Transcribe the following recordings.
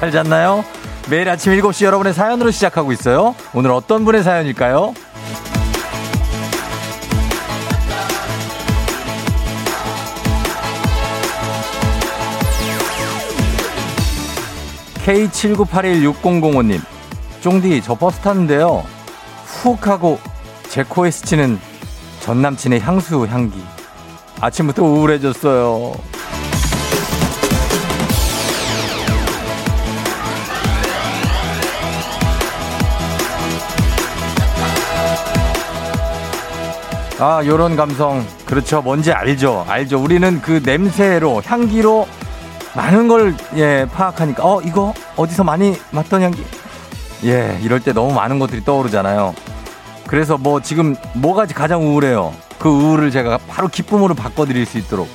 잘 잤나요? 매일 아침 7시 여러분의 사연으로 시작하고 있어요. 오늘 어떤 분의 사연일까요? K79816005님. 쫑디, 저 버스 탔는데요. 훅 하고 제 코에 스치는 전 남친의 향수 향기. 아침부터 우울해졌어요. 아, 요런 감성. 그렇죠. 뭔지 알죠. 알죠. 우리는 그 냄새로, 향기로 많은 걸, 예, 파악하니까, 어, 이거 어디서 많이 맡던 향기. 예, 이럴 때 너무 많은 것들이 떠오르잖아요. 그래서 뭐 지금 뭐가 가장 우울해요? 그 우울을 제가 바로 기쁨으로 바꿔드릴 수 있도록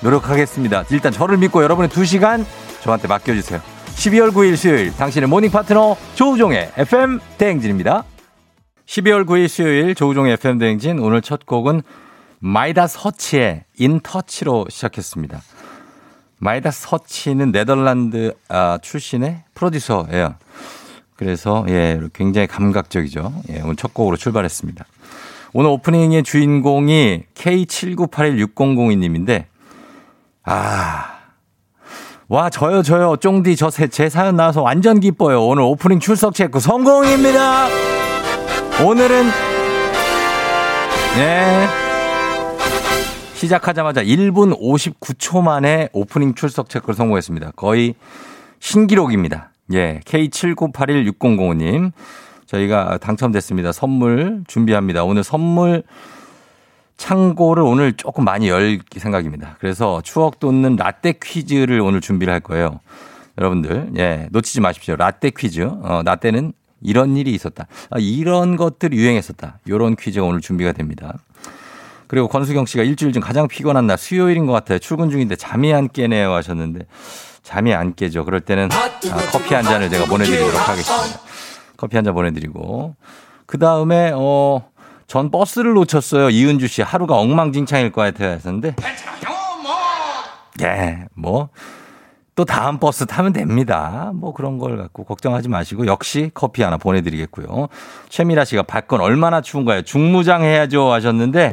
노력하겠습니다. 일단 저를 믿고 여러분의 두 시간 저한테 맡겨주세요. 12월 9일 수요일 당신의 모닝 파트너 조우종의 FM 대행진입니다. 12월 9일 수요일 조우종의 FM 대행진 오늘 첫 곡은 Midas Hutch의 In Touch로 시작했습니다. Midas Hutch는 네덜란드 아, 출신의 프로듀서예요. 그래서 예 굉장히 감각적이죠. 예, 오늘 첫 곡으로 출발했습니다. 오늘 오프닝의 주인공이 K79816002님인데 아. 와, 저요, 저요, 쫑디, 저, 제 사연 나와서 완전 기뻐요. 오늘 오프닝 출석 체크 성공입니다! 오늘은, 네. 시작하자마자 1분 59초 만에 오프닝 출석 체크를 성공했습니다. 거의 신기록입니다. 예, K79816005님. 저희가 당첨됐습니다. 선물 준비합니다. 오늘 선물 창고를 오늘 조금 많이 열 생각입니다. 그래서 추억 돋는 라떼 퀴즈를 오늘 준비를 할 거예요. 여러분들, 예, 놓치지 마십시오. 라떼 퀴즈. 어, 라떼는 이런 일이 있었다. 아, 이런 것들이 유행했었다. 이런 퀴즈가 오늘 준비가 됩니다. 그리고 권수경 씨가 일주일 중 가장 피곤한 날 수요일인 것 같아요. 출근 중인데 잠이 안 깨네요 하셨는데 잠이 안 깨죠. 그럴 때는 아, 커피 한 잔을 제가 보내드리도록 하겠습니다. 커피 한 잔 보내드리고 그 다음에 어. 전 버스를 놓쳤어요. 이은주 씨 하루가 엉망진창일 것 같아요. 했었는데 예, 뭐 또 다음 버스 타면 됩니다. 뭐 그런 걸 갖고 걱정하지 마시고 역시 커피 하나 보내드리겠고요. 최미라 씨가 밖은 얼마나 추운가요? 중무장 해야죠 하셨는데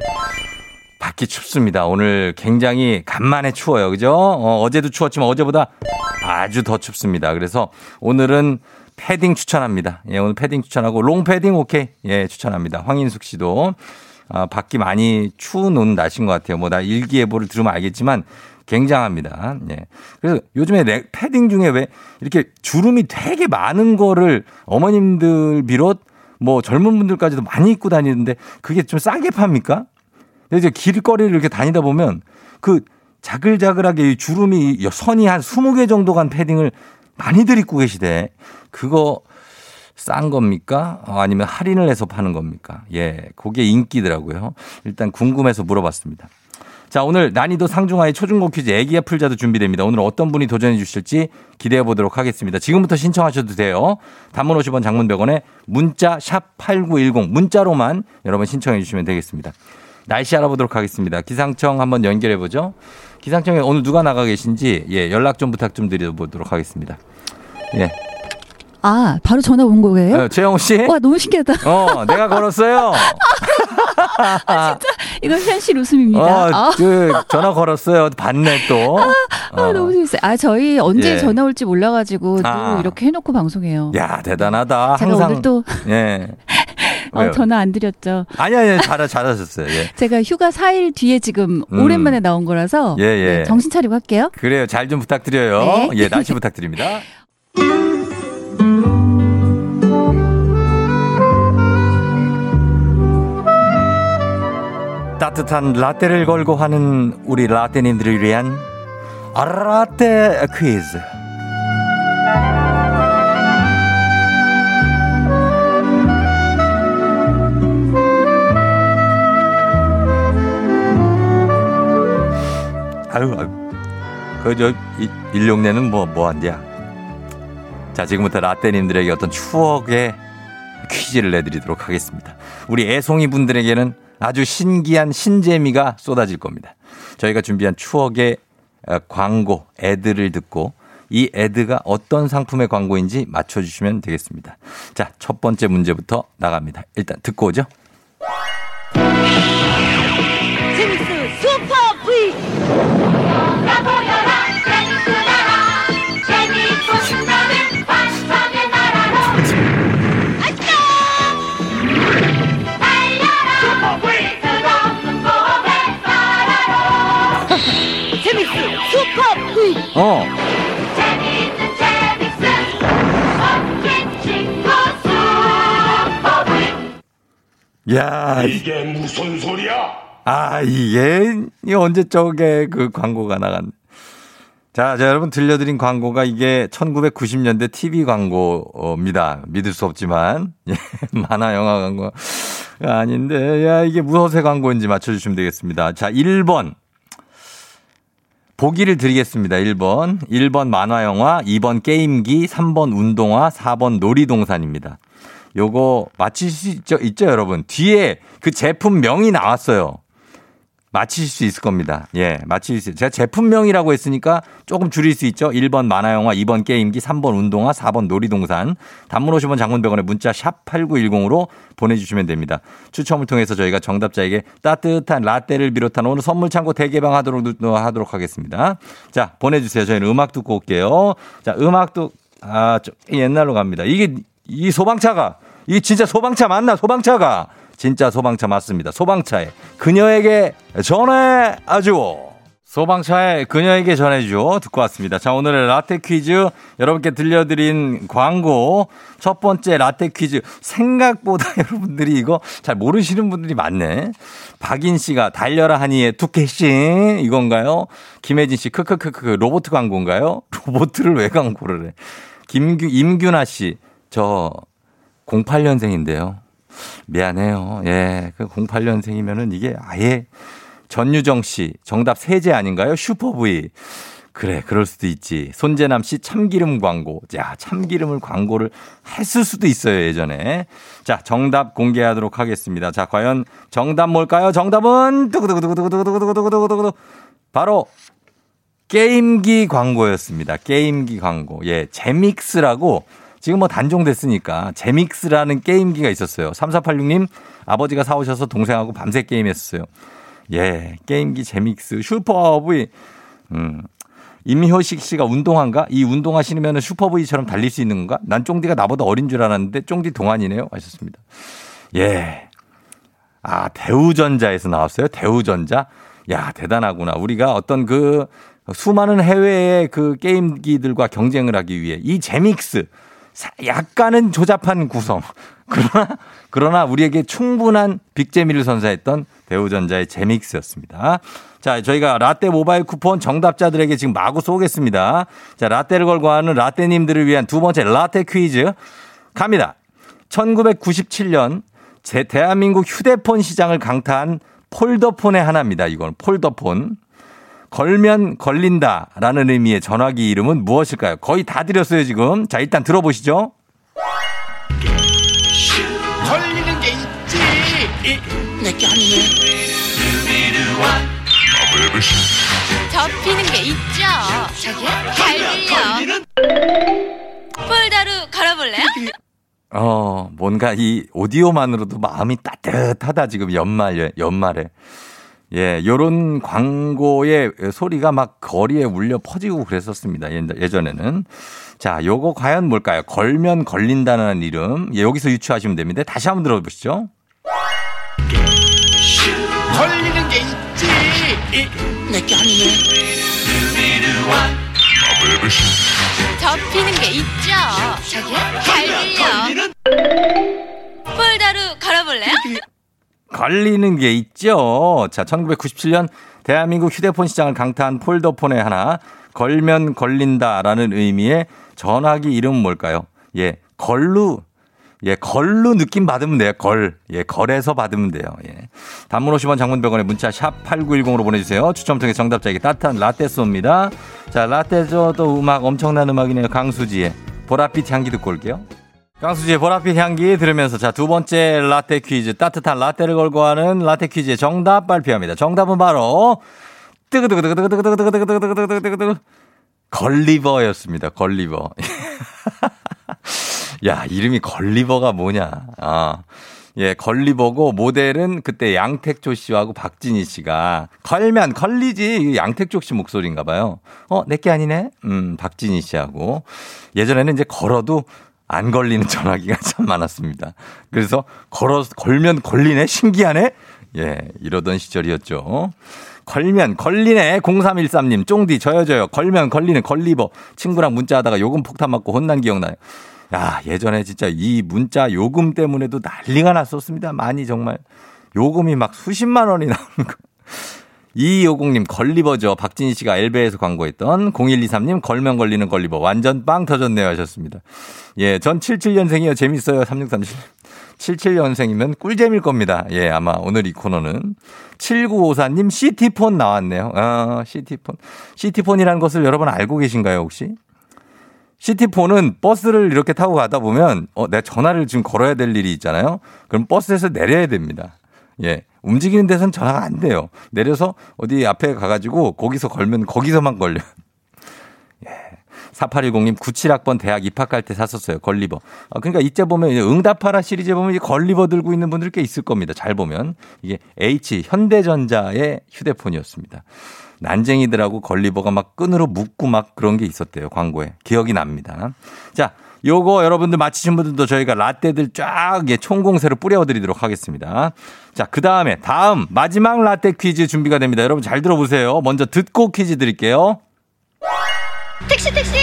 밖이 춥습니다. 오늘 굉장히 간만에 추워요. 그죠? 어, 어제도 추웠지만 어제보다 아주 더 춥습니다. 그래서 오늘은 패딩 추천합니다. 예, 오늘 패딩 추천하고 롱 패딩 오케이. 예, 추천합니다. 황인숙 씨도 아, 밖이 많이 추운 날씨인 것 같아요. 뭐 나 일기예보를 들으면 알겠지만 굉장합니다. 예. 그래서 요즘에 내 패딩 중에 왜 이렇게 주름이 되게 많은 거를 어머님들 비롯 뭐 젊은 분들까지도 많이 입고 다니는데 그게 좀 싸게 팝니까? 근데 이제 길거리를 이렇게 다니다 보면 그 자글자글하게 주름이 선이 한 20개 정도 간 패딩을 많이들 입고 계시대. 그거 싼 겁니까? 어, 아니면 할인을 해서 파는 겁니까? 예, 그게 인기더라고요. 일단 궁금해서 물어봤습니다. 자, 오늘 난이도 상중하의 초중고 퀴즈 애기야 풀자도 준비됩니다. 오늘 어떤 분이 도전해 주실지 기대해 보도록 하겠습니다. 지금부터 신청하셔도 돼요. 단문 50원 장문 100원에 문자 샵 8910 문자로만 여러분 신청해 주시면 되겠습니다. 날씨 알아보도록 하겠습니다. 기상청 한번 연결해 보죠. 기상청에 오늘 누가 나가 계신지 예, 연락 좀 부탁 좀 드려보도록 하겠습니다. 예. 아, 바로 전화 온 거예요? 어, 최영우 씨? 와, 너무 신기하다. 어, 내가 걸었어요. 아, 진짜 이건 현실 웃음입니다. 어, 아. 그 전화 걸었어요. 받네 또. 아, 어. 너무 재밌어요. 아, 저희 언제 예. 전화 올지 몰라가지고 또 아. 이렇게 해놓고 방송해요. 야, 대단하다. 제가 항상 오늘 또 예. 어? 전화 안 드렸죠. 아니 아니 잘 잘하셨어요. 예. 제가 휴가 4일 뒤에 지금 음. 오랜만에 나온 거라서 예, 예. 네, 정신 차리고 할게요. 그래요. 잘 좀 부탁드려요. 네. 예, 날씨 부탁드립니다. 따뜻한 라떼를 걸고 하는 우리 라떼님들을 위한 라떼 퀴즈. 아유, 아유. 그저 일용내는 뭐 뭐한디야. 자 지금부터 라떼님들에게 어떤 추억의 퀴즈를 내드리도록 하겠습니다. 우리 애송이 분들에게는 아주 신기한 신재미가 쏟아질 겁니다. 저희가 준비한 추억의 어, 광고 애들을 듣고 이 애드가 어떤 상품의 광고인지 맞춰주시면 되겠습니다. 자, 첫 번째 문제부터 나갑니다. 일단 듣고 오죠. 어, 야, 이게 무슨 소리야? 아, 이게, 이 언제 쪽에 그 광고가 나갔네. 자, 자, 여러분 들려드린 광고가 이게 1990년대 TV 광고입니다. 믿을 수 없지만. 예, 만화 영화 광고가 아닌데, 야, 이게 무엇의 광고인지 맞춰주시면 되겠습니다. 자, 1번. 보기를 드리겠습니다. 1번. 1번 만화 영화, 2번 게임기, 3번 운동화, 4번 놀이동산입니다. 요거 있죠, 있죠, 여러분? 뒤에 그 제품명이 나왔어요. 맞히실 수 있을 겁니다. 예, 맞히실 수 있어요. 제가 제품명이라고 했으니까 조금 줄일 수 있죠. 1번 만화영화, 2번 게임기, 3번 운동화, 4번 놀이동산. 단문 50원 장문병원에 문자 샵 8910으로 보내주시면 됩니다. 추첨을 통해서 저희가 정답자에게 따뜻한 라떼를 비롯한 오늘 선물 창고 대개방 하도록, 하도록 하겠습니다. 자, 보내주세요. 저희는 음악 듣고 올게요. 자, 음악도, 아, 좀 옛날로 갑니다. 이게, 이 소방차가, 이게 진짜 소방차 맞나? 소방차가. 진짜 소방차 맞습니다. 소방차에 그녀에게 전해 아주. 소방차에 그녀에게 전해줘 듣고 왔습니다. 자 오늘의 라떼 퀴즈 여러분께 들려드린 광고 첫 번째 라떼 퀴즈 생각보다 여러분들이 이거 잘 모르시는 분들이 많네. 박인 씨가 달려라 하니의 투캐씨 이건가요? 김혜진 씨 크크크크 로봇 광고인가요? 로봇을 왜 광고를 해? 김규 임규나 씨저 08년생인데요. 미안해요. 예. 그 08년생이면은 이게 아예 전유정 씨 정답 세제 아닌가요? 슈퍼브이. 그래, 그럴 수도 있지. 손재남 씨 참기름 광고. 자, 참기름을 광고를 했을 수도 있어요, 예전에. 자, 정답 공개하도록 하겠습니다. 자, 과연 정답 뭘까요? 정답은 두구두구두구두구두구두구두구두구두구 바로 게임기 광고였습니다. 게임기 광고. 예, 제믹스라고 지금 뭐 단종됐으니까 제믹스라는 게임기가 있었어요. 3486님 아버지가 사오셔서 동생하고 밤새 게임했었어요. 예, 게임기 제믹스 슈퍼브이. 음. 임효식 씨가 운동한가? 이 운동화 신으면 슈퍼브이처럼 달릴 수 있는 건가? 난 쫑디가 나보다 어린 줄 알았는데 쫑디 동안이네요. 하셨습니다. 예. 아, 대우전자에서 나왔어요. 대우전자. 야, 대단하구나. 우리가 어떤 그 수많은 해외의 그 게임기들과 경쟁을 하기 위해 이 제믹스 약간은 조잡한 구성. 그러나, 그러나 우리에게 충분한 빅재미를 선사했던 대우전자의 제믹스였습니다. 자, 저희가 라떼 모바일 쿠폰 정답자들에게 지금 마구 쏘겠습니다. 자, 라떼를 걸고 하는 라떼님들을 위한 두 번째 라떼 퀴즈 갑니다. 1997년 제 대한민국 휴대폰 시장을 강타한 폴더폰의 하나입니다. 이건 폴더폰. 걸면 걸린다 라는 의미의 전화기 이름은 무엇일까요? 거의 다 드렸어요, 지금. 자, 일단 들어보시죠. 걸리는 게 있지. 내게 아니네. 접히는 게 있죠. 저기요? 잘 들려. 폴더로 걸어볼래요? 어, 뭔가 이 오디오만으로도 마음이 따뜻하다, 지금 연말, 연말에. 예, 요런 광고의 소리가 막 거리에 울려 퍼지고 그랬었습니다. 예전에는. 자, 요거 과연 뭘까요? 걸면 걸린다는 이름. 예, 여기서 유추하시면 됩니다. 다시 한번 들어보시죠. 걸리는 게 있지. 내게 아니네. 접히는 게 있죠. 저기요? 잘 들려. 폴더로 걸어볼래요? 걸리는 게 있죠. 자, 1997년 대한민국 휴대폰 시장을 강타한 폴더폰의 하나, 걸면 걸린다라는 의미의 전화기 이름은 뭘까요? 예, 걸루. 예, 걸로 느낌 받으면 돼요. 걸. 예, 걸에서 받으면 돼요. 예. 단문 50원 장문병원에 문자 샵 8910으로 보내주세요. 추첨 통해 정답자에게 따뜻한 라떼 쏩니다. 자, 라떼 저도 음악 엄청난 음악이네요. 강수지의 보랏빛 향기 듣고 올게요. 강수지의 보랏빛 향기 들으면서 자, 두 번째 라떼 퀴즈. 따뜻한 라떼를 걸고 하는 라떼 퀴즈의 정답 발표합니다. 정답은 바로 뜨그뜨그뜨그뜨그뜨그뜨그뜨그뜨그뜨그뜨그 걸리버였습니다. 걸리버. 야, 이름이 걸리버가 뭐냐. 아. 예, 걸리버고 모델은 그때 양택조 씨하고 박진희 씨가 걸면 걸리지 양택조 씨 목소리인가 봐요. 어, 내게 아니네. 음, 박진희 씨하고 예전에는 이제 걸어도 안 걸리는 전화기가 참 많았습니다. 그래서 걸어 걸면 걸리네 신기하네. 예, 이러던 시절이었죠. 걸면 걸리네 0313님 쫑디 저요 저요 걸면 걸리는 걸리버 친구랑 문자하다가 요금 폭탄 맞고 혼난 기억나요. 야, 예전에 진짜 이 문자 요금 때문에도 난리가 났었습니다. 많이 정말. 요금이 막 수십만 원이 나오는 거. 2250님 걸리버죠. 박진희 씨가 엘베에서 광고했던 0123님 걸면 걸리는 걸리버 완전 빵 터졌네요 하셨습니다. 예, 전 77년생이요. 재밌어요. 3637. 77년생이면 꿀잼일 겁니다. 예, 아마 오늘 이 코너는 7954님 시티폰 나왔네요. 아, 시티폰. 시티폰이라는 것을 여러분 알고 계신가요, 혹시? 시티폰은 버스를 이렇게 타고 가다 보면 어, 내가 전화를 지금 걸어야 될 일이 있잖아요. 그럼 버스에서 내려야 됩니다. 예. 움직이는 데선 전화가 안 돼요. 내려서 어디 앞에 가가지고 거기서 걸면 거기서만 걸려. 예. 4810님 97학번 대학 입학할 때 샀었어요. 걸리버. 아, 그러니까 이때 보면 응답하라 시리즈 보면 이 걸리버 들고 있는 분들 꽤 있을 겁니다. 잘 보면. 이게 H 현대전자의 휴대폰이었습니다. 난쟁이들하고 걸리버가 막 끈으로 묶고 막 그런 게 있었대요. 광고에. 기억이 납니다. 자, 요거 여러분들 맞히신 분들도 저희가 라떼들 쫙 예, 총공세로 뿌려드리도록 하겠습니다. 자, 그 다음에 다음 마지막 라떼 퀴즈 준비가 됩니다. 여러분 잘 들어보세요. 먼저 듣고 퀴즈 드릴게요. 택시 택시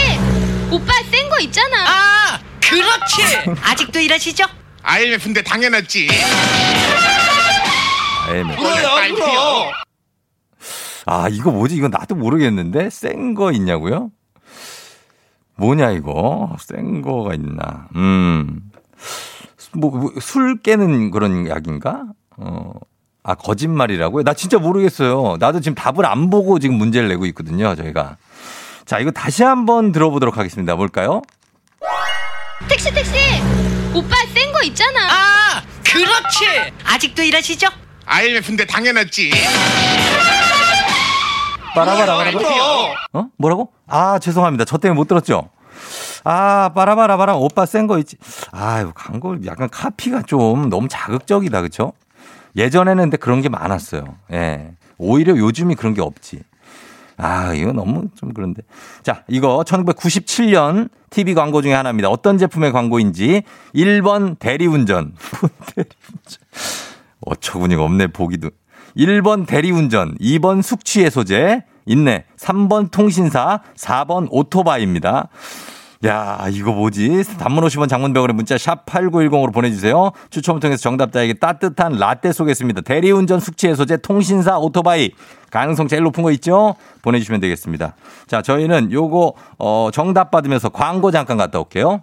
오빠 센 거 있잖아 아, 그렇지. 아직도 일하시죠? IMF인데 당연했지. 에이메. 그래요, 그럼. 아, 이거 뭐지? 이거 나도 모르겠는데? 센 거 있냐고요? 뭐냐, 이거? 센 거가 있나? 음. 뭐, 뭐, 술 깨는 그런 약인가? 어. 아, 거짓말이라고요? 나 진짜 모르겠어요. 나도 지금 답을 안 보고 지금 문제를 내고 있거든요, 저희가. 자, 이거 다시 한번 들어보도록 하겠습니다. 뭘까요? 택시 택시 오빠 센 거 있잖아 아, 그렇지. 아직도 일하시죠? IMF인데 당연했지. 빠라바라바라. 어? 뭐라고? 아, 죄송합니다. 저 때문에 못 들었죠? 아, 빠라바라바라. 오빠 센 거 있지. 아, 광고 약간 카피가 좀 너무 자극적이다. 그쵸? 예전에는 근데 그런 게 많았어요. 예. 오히려 요즘이 그런 게 없지. 아, 이거 너무 좀 그런데. 자, 이거 1997년 TV 광고 중에 하나입니다. 어떤 제품의 광고인지 1번 대리운전. 대리운전. 어처구니가 없네, 보기도. 1번 대리운전, 2번 숙취해소제, 있네. 3번 통신사, 4번 오토바이입니다. 야, 이거 뭐지? 단문 50원 장문병원의 문자 샵 8910으로 보내주세요. 추첨을 통해서 정답자에게 따뜻한 라떼 쏘겠습니다. 대리운전 숙취해소제 통신사 오토바이. 가능성 제일 높은 거 있죠? 보내주시면 되겠습니다. 자, 저희는 요거, 어, 정답 받으면서 광고 잠깐 갔다 올게요.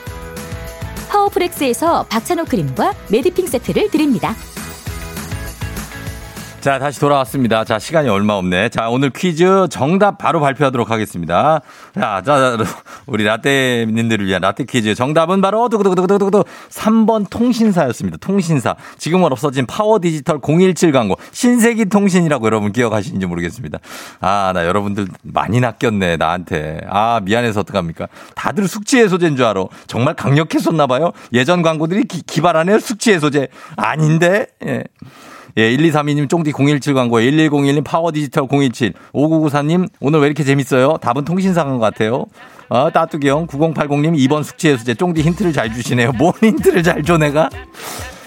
파워프렉스에서 박찬호 크림과 메디핑 세트를 드립니다. 자, 다시 돌아왔습니다. 자, 시간이 얼마 없네. 자, 오늘 퀴즈 정답 바로 발표하도록 하겠습니다. 자, 자, 자, 우리 라떼님들을 위한 라떼 퀴즈 정답은 바로 두구두구두구두구 3번 통신사였습니다. 통신사. 지금은 없어진 파워 디지털 017 광고. 신세기 통신이라고 여러분 기억하시는지 모르겠습니다. 아, 나 여러분들 많이 낚였네, 나한테. 아, 미안해서 어떡합니까? 다들 숙취 해소제인 줄 알아. 정말 강력했었나 봐요. 예전 광고들이 기, 기발하네요. 숙취 해소제. 아닌데? 예. 예, 1232님 쫑디 017 광고, 1101님 파워 디지털 017, 5994님 오늘 왜 이렇게 재밌어요? 답은 통신사 간 것 같아요. 어, 따뚜기 형, 9080님 2번 숙취 해소제 쫑디 힌트를 잘 주시네요. 뭔 힌트를 잘 줘, 내가?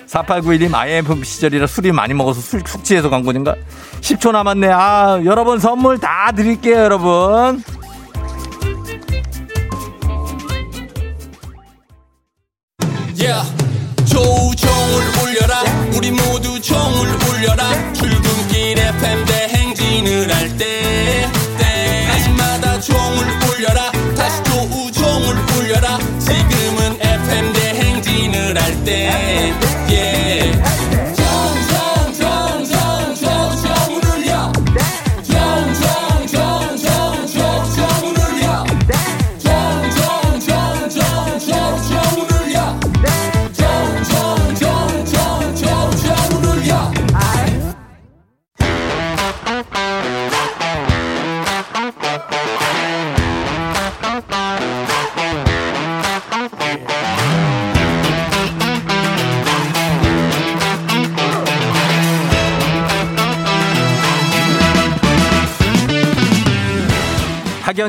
4891님 IMF 시절이라 술이 많이 먹어서 술 숙취해서 간 거인가? 10초 남았네. 아, 여러분 선물 다 드릴게요, 여러분. 울려라 우리 모두 종을 울려라. 출근길 FM 대행진을 할때 때마다 종을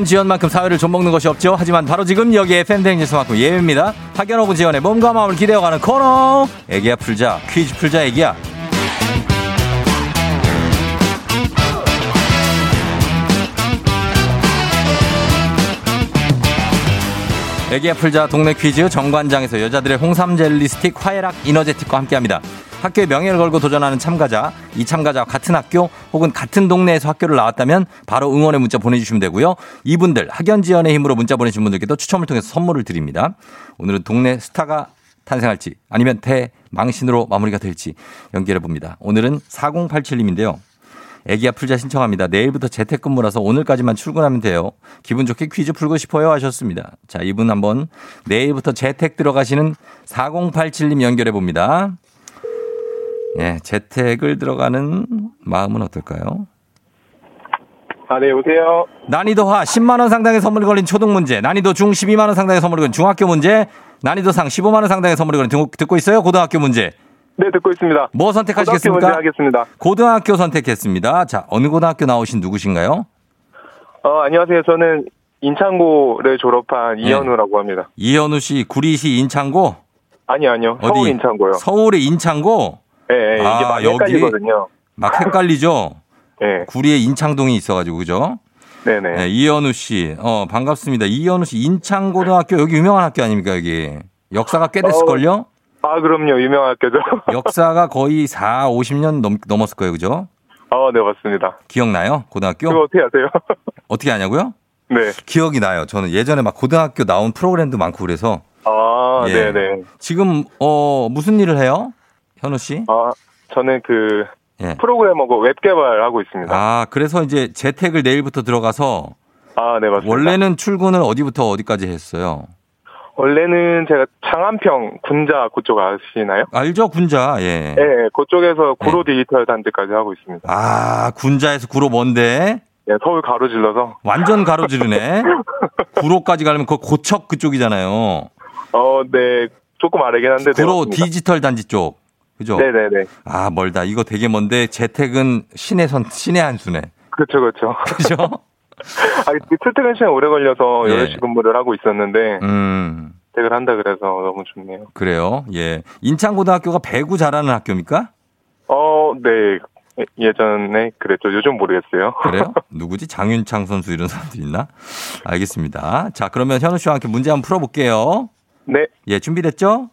학연 지연만큼 사회를 좀먹는 것이 없죠. 하지만 바로 지금 여기에 FM댕진에서만큼 예외입니다. 학연 of 지연의 몸과 마음을 기대어가는 코너. 애기야 풀자. 퀴즈 풀자 애기야. 애기야 풀자 동네 퀴즈 정관장에서 여자들의 홍삼 젤리 스틱 화애락 이너제틱과 함께합니다. 학교의 명예를 걸고 도전하는 참가자, 이 참가자와 같은 학교 혹은 같은 동네에서 학교를 나왔다면 바로 응원의 문자 보내주시면 되고요. 이분들 학연 지원의 힘으로 문자 보내주신 분들께도 추첨을 통해서 선물을 드립니다. 오늘은 동네 스타가 탄생할지 아니면 대망신으로 마무리가 될지 연결해 봅니다. 오늘은 4087님인데요. 애기야 풀자 신청합니다. 내일부터 재택근무라서 오늘까지만 출근하면 돼요. 기분 좋게 퀴즈 풀고 싶어요 하셨습니다. 자, 이분 한번 내일부터 재택 들어가시는 4087님 연결해 봅니다. 예, 재택을 들어가는 마음은 어떨까요? 아, 네, 여보세요? 난이도 하 10만 원 상당의 선물이 걸린 초등 문제, 난이도 중 12만 원 상당의 선물이 걸린 중학교 문제, 난이도 상 15만 원 상당의 선물이 걸린 듣고 있어요? 고등학교 문제. 네, 듣고 있습니다. 뭐 고등학교 선택하시겠습니까? 문제 하겠습니다. 고등학교 선택했습니다. 자, 어느 고등학교 나오신 누구신가요? 어, 안녕하세요. 저는 인창고를 졸업한 네. 이현우라고 합니다. 이현우 씨, 구리시 인창고? 아니요, 아니요. 어디? 서울 인창고요. 서울의 인창고? 예, 예, 이게 아, 막 여기? 헷갈리거든요. 막 헷갈리죠? 예, 구리에 인창동이 있어가지고, 그죠? 네네. 네, 이현우 씨, 어, 반갑습니다. 이현우 씨, 인창고등학교, 여기 유명한 학교 아닙니까, 여기? 역사가 꽤 됐을걸요? 아, 그럼요. 유명한 학교죠. 역사가 거의 4, 50년 넘, 넘었을 거예요, 그죠? 어, 네, 맞습니다. 기억나요? 고등학교? 그거 어떻게 아세요? 어떻게 하냐고요? 네. 기억이 나요. 저는 예전에 막 고등학교 나온 프로그램도 많고 그래서. 아, 예. 네네. 지금, 어, 무슨 일을 해요? 현우 씨? 아, 저는 그, 예. 프로그래머고 웹 개발하고 있습니다. 아, 아, 그래서 이제 재택을 내일부터 들어가서 네, 맞습니다. 원래는 출근을 어디부터 어디까지 했어요? 원래는 제가 장안평 군자 그쪽 아시나요? 알죠, 군자. 예. 네, 그쪽에서 구로 디지털 단지까지 하고 있습니다. 아, 군자에서 구로 먼데 네, 서울 가로질러서. 완전 가로지르네. 구로까지 가려면 그 고척 그쪽이잖아요. 어, 네, 조금 아래긴 한데. 네, 구로 맞습니다. 디지털 단지 쪽. 그죠? 네네네. 아, 멀다. 이거 되게 먼데 재택은 신의 선, 신의 한 수네. 그렇죠, 그렇죠. 그죠? 아, 출퇴근 시간 오래 걸려서 예. 8시 근무를 하고 있었는데, 음, 퇴근 한다 그래서 너무 좋네요. 그래요. 예. 인창고등학교가 배구 잘하는 학교입니까? 어, 네. 예- 예전에 그랬죠. 요즘 모르겠어요. 그래요? 누구지? 장윤창 선수 이런 사람들 있나? 알겠습니다. 자, 그러면 현우 씨와 함께 문제 한번 풀어볼게요. 네, 예, 준비됐죠?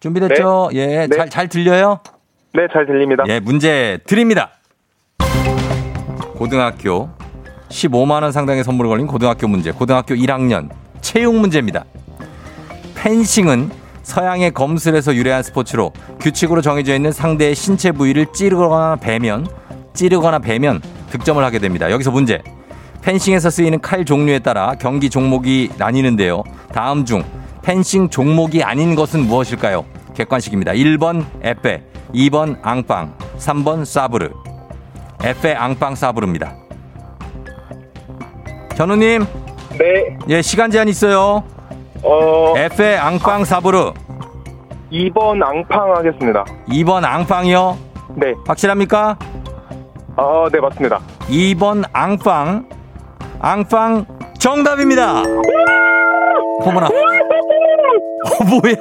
준비됐죠? 예, 네. 잘, 잘 들려요? 네, 잘 들립니다. 예, 문제 드립니다. 고등학교 15만원 상당의 선물을 걸린 고등학교 문제. 고등학교 1학년 체육 문제입니다. 펜싱은 서양의 검술에서 유래한 스포츠로 규칙으로 정해져 있는 상대의 신체 부위를 찌르거나 베면, 찌르거나 베면 득점을 하게 됩니다. 여기서 문제. 펜싱에서 쓰이는 칼 종류에 따라 경기 종목이 나뉘는데요. 다음 중 펜싱 종목이 아닌 것은 무엇일까요? 객관식입니다. 1번 에페, 2번 앙빵, 3번 사브르. 에페 앙빵 사브르입니다. 현우님, 네, 예, 시간 제한 있어요. 어, 에페 앙빵 사브르. 2번 앙팡 하겠습니다. 2번 앙빵이요. 네, 확실합니까? 어, 네, 맞습니다. 2번 앙빵. 앙빵 정답입니다. 어머나. 어, 뭐야?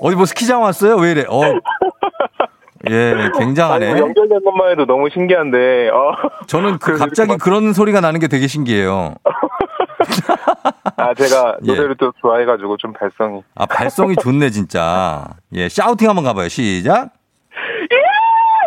어디 뭐 스키장 왔어요? 왜 이래? 어. 예, 아니, 굉장하네. 연결된 것만 해도 너무 신기한데, 어. 저는 그 갑자기 그런 소리가 나는 게 되게 신기해요. 아, 제가 예. 노래를 또 좋아해가지고 좀 발성이. 아, 발성이 좋네, 진짜. 예, 샤우팅 한번 가봐요. 시작.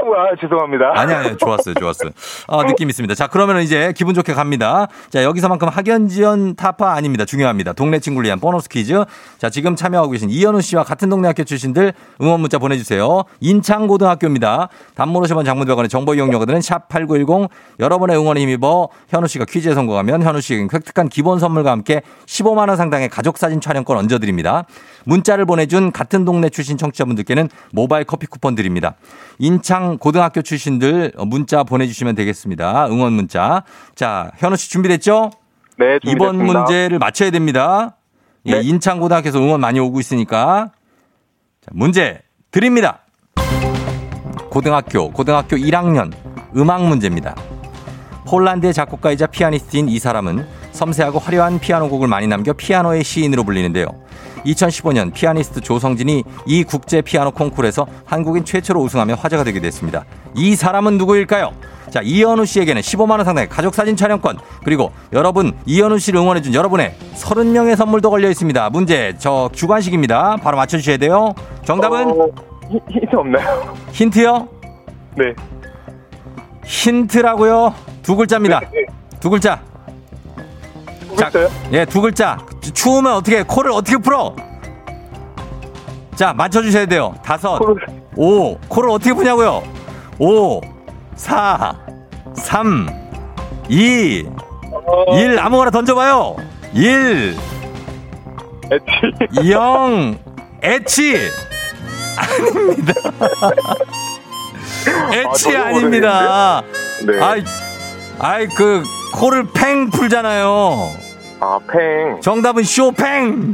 와, 죄송합니다. 아니, 아니, 좋았어요, 좋았어요. 아, 느낌 있습니다. 자, 그러면 이제 기분 좋게 갑니다. 자, 여기서만큼 학연지원 타파 아닙니다. 중요합니다. 동네 친구를 위한 보너스 퀴즈. 자, 지금 참여하고 계신 이현우 씨와 같은 동네 학교 출신들 응원 문자 보내주세요. 인창고등학교입니다. 50원 장문병원의 정보 이용료들은 샵8910 여러분의 응원에 힘입어 현우 씨가 퀴즈에 성공하면 현우 씨에게 획득한 기본 선물과 함께 15만원 상당의 가족사진 촬영권 얹어드립니다. 문자를 보내준 같은 동네 출신 청취자분들께는 모바일 커피 쿠폰 드립니다. 인창 고등학교 출신들 문자 보내주시면 되겠습니다. 응원 문자. 자, 현우 씨 준비됐죠? 네, 이번 준비됐습니다. 문제를 맞춰야 됩니다. 예, 네. 인창 고등학교에서 응원 많이 오고 있으니까. 자, 문제 드립니다. 고등학교, 고등학교 1학년 음악 문제입니다. 폴란드의 작곡가이자 피아니스트인 이 사람은 섬세하고 화려한 피아노 곡을 많이 남겨 피아노의 시인으로 불리는데요. 2015년 피아니스트 조성진이 이 국제 피아노 콩쿠르에서 한국인 최초로 우승하며 화제가 되기도 했습니다. 이 사람은 누구일까요? 자, 이현우 씨에게는 15만원 상당의 가족사진 촬영권, 그리고 여러분, 이현우 씨를 응원해준 여러분의 30명의 선물도 걸려 있습니다. 문제, 저 주관식입니다. 바로 맞춰주셔야 돼요. 정답은? 어, 히- 힌트 없나요? 힌트요? 네. 힌트라고요? 두 글자입니다. 두 글자. 자, 글자요? 예, 두 글자. 추우면 어떻게, 코를 어떻게 풀어? 자, 맞춰주셔야 돼요. 다섯, 오, 코를 어떻게 푸냐고요? 오, 사, 삼, 이, 어, 일, 아무거나 던져봐요. 일, 에치. 영, 에치. 아닙니다. 에치 아, 아, 전혀 닙니다 네. 아이, 아이, 그, 코를 팽 풀잖아요. 아, 팽. 정답은 쇼팽!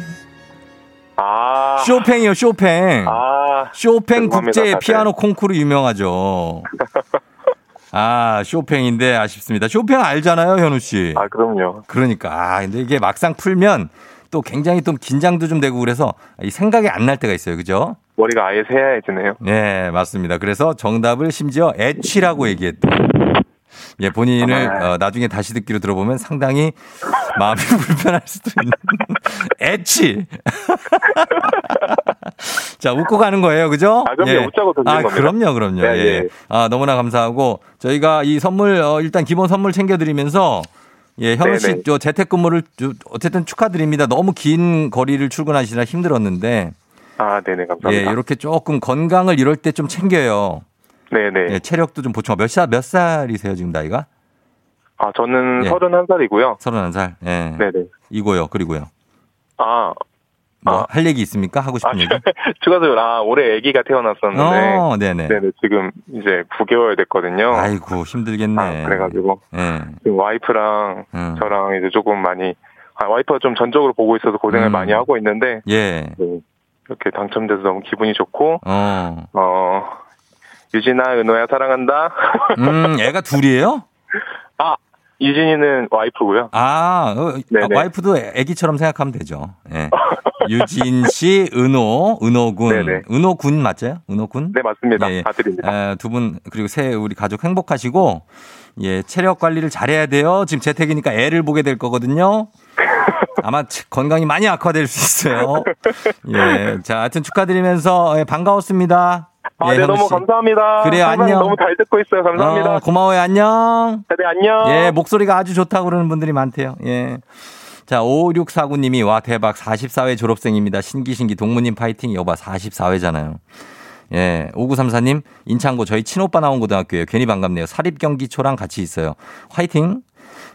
아. 쇼팽이요, 쇼팽. 아. 쇼팽 국제. 피아노 콩쿠르 유명하죠. 아, 쇼팽인데 아쉽습니다. 쇼팽 알잖아요, 현우 씨. 아, 그럼요. 그러니까. 아, 근데 이게 막상 풀면 또 굉장히 좀 긴장도 좀 되고 그래서 이 생각이 안 날 때가 있어요. 그죠? 머리가 아예 새하얘지네요. 네, 맞습니다. 그래서 정답을 심지어 애취라고 얘기했대. 예, 본인을 아. 어, 나중에 다시 듣기로 들어보면 상당히 마음이 불편할 수도 있는 애취. 자, 웃고 가는 거예요. 그죠? 아, 그럼요. 웃자고 던진 아, 겁니다. 그럼요, 그럼요. 네, 예. 예. 아, 너무나 감사하고 저희가 이 선물 어, 일단 기본 선물 챙겨 드리면서 예, 현우 네, 씨 네. 저 재택근무를 저- 어쨌든 축하드립니다. 너무 긴 거리를 출근하시느라 힘들었는데 아, 네네, 예, 감사합니다. 이렇게 조금 건강을 이럴 때 좀 챙겨요. 네네. 예, 체력도 좀 보충. 몇 살, 몇 살이세요, 지금 나이가? 아, 저는 예. 31살이고요. 31살. 예. 네네. 이고요, 그리고요. 아, 뭐 아. 할 얘기 있습니까? 하고 싶은 아, 얘기? 추가적으로, 아, 올해 아기가 태어났었는데. 어, 네네. 네네, 지금 이제 9개월 됐거든요. 아이고, 힘들겠네. 아, 그래가지고. 예. 지금 와이프랑 음. 저랑 이제 조금 많이, 아, 와이프가 좀 전적으로 보고 있어서 고생을 음. 많이 하고 있는데, 예. 네, 이렇게 당첨돼서 너무 기분이 좋고, 어. 어, 유진아, 은호야, 사랑한다. 음, 애가 둘이에요? 아, 유진이는 와이프고요. 아, 어, 네네. 아, 와이프도 애기처럼 생각하면 되죠. 예. 유진 씨, 은호, 은호군. 네네. 은호군 맞아요? 은호군? 네, 맞습니다. 예, 예. 아들입니다. 에, 두 분, 그리고 새 우리 가족 행복하시고, 예, 체력 관리를 잘해야 돼요. 지금 재택이니까 애를 보게 될 거거든요. 아마 치- 건강이 많이 악화될 수 있어요. 예. 자, 하여튼 축하드리면서, 예, 반가웠습니다. 아, 예, 네, 너무 씨. 감사합니다. 그래요, 안녕. 너무 잘 듣고 있어요. 감사합니다. 어, 고마워요. 안녕. 네, 안녕. 예, 목소리가 아주 좋다고 그러는 분들이 많대요. 예. 자, 5649님이 와, 대박. 44회 졸업생입니다. 신기신기 동무님 파이팅. 여봐, 44회잖아요. 예, 5934님, 인창고 저희 친오빠 나온 고등학교예요. 괜히 반갑네요. 사립경기초랑 같이 있어요. 화이팅!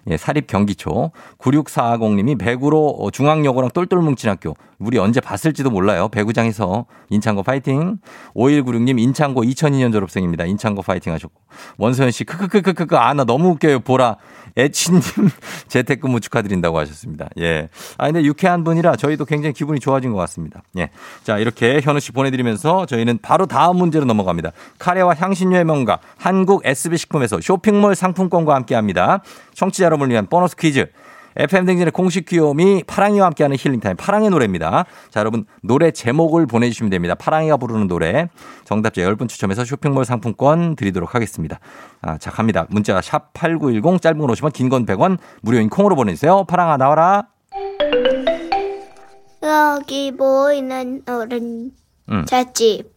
예, 사립 경기초. 9640님이 배구로 어, 중앙여고랑 똘똘 뭉친 학교. 우리 언제 봤을지도 몰라요. 배구장에서. 인창고 파이팅. 5196님, 인창고 2002년 졸업생입니다. 인창고 파이팅 하셨고. 원소연 씨, 크크크크크크. 아, 나 너무 웃겨요. 보라. 애치님, 재택근무 축하드린다고 하셨습니다. 예. 아, 근데 유쾌한 분이라 저희도 굉장히 기분이 좋아진 것 같습니다. 예. 자, 이렇게 현우 씨 보내드리면서 저희는 바로 다음 문제로 넘어갑니다. 카레와 향신료의 명가, 한국 SB식품에서 쇼핑몰 상품권과 함께 합니다. 청취자 여러분을 위한 보너스 퀴즈. FM댕진의 공식 귀요미 파랑이와 함께하는 힐링타임 파랑의 노래입니다. 자, 여러분 노래 제목을 보내주시면 됩니다. 파랑이가 부르는 노래. 정답자 10분 추첨해서 쇼핑몰 상품권 드리도록 하겠습니다. 아, 자, 갑니다. 문자 샵 8910 짧은 건 50원 긴 건 100원 무료인 콩으로 보내주세요. 파랑아 나와라. 여기 보이는 어른 음. 찻집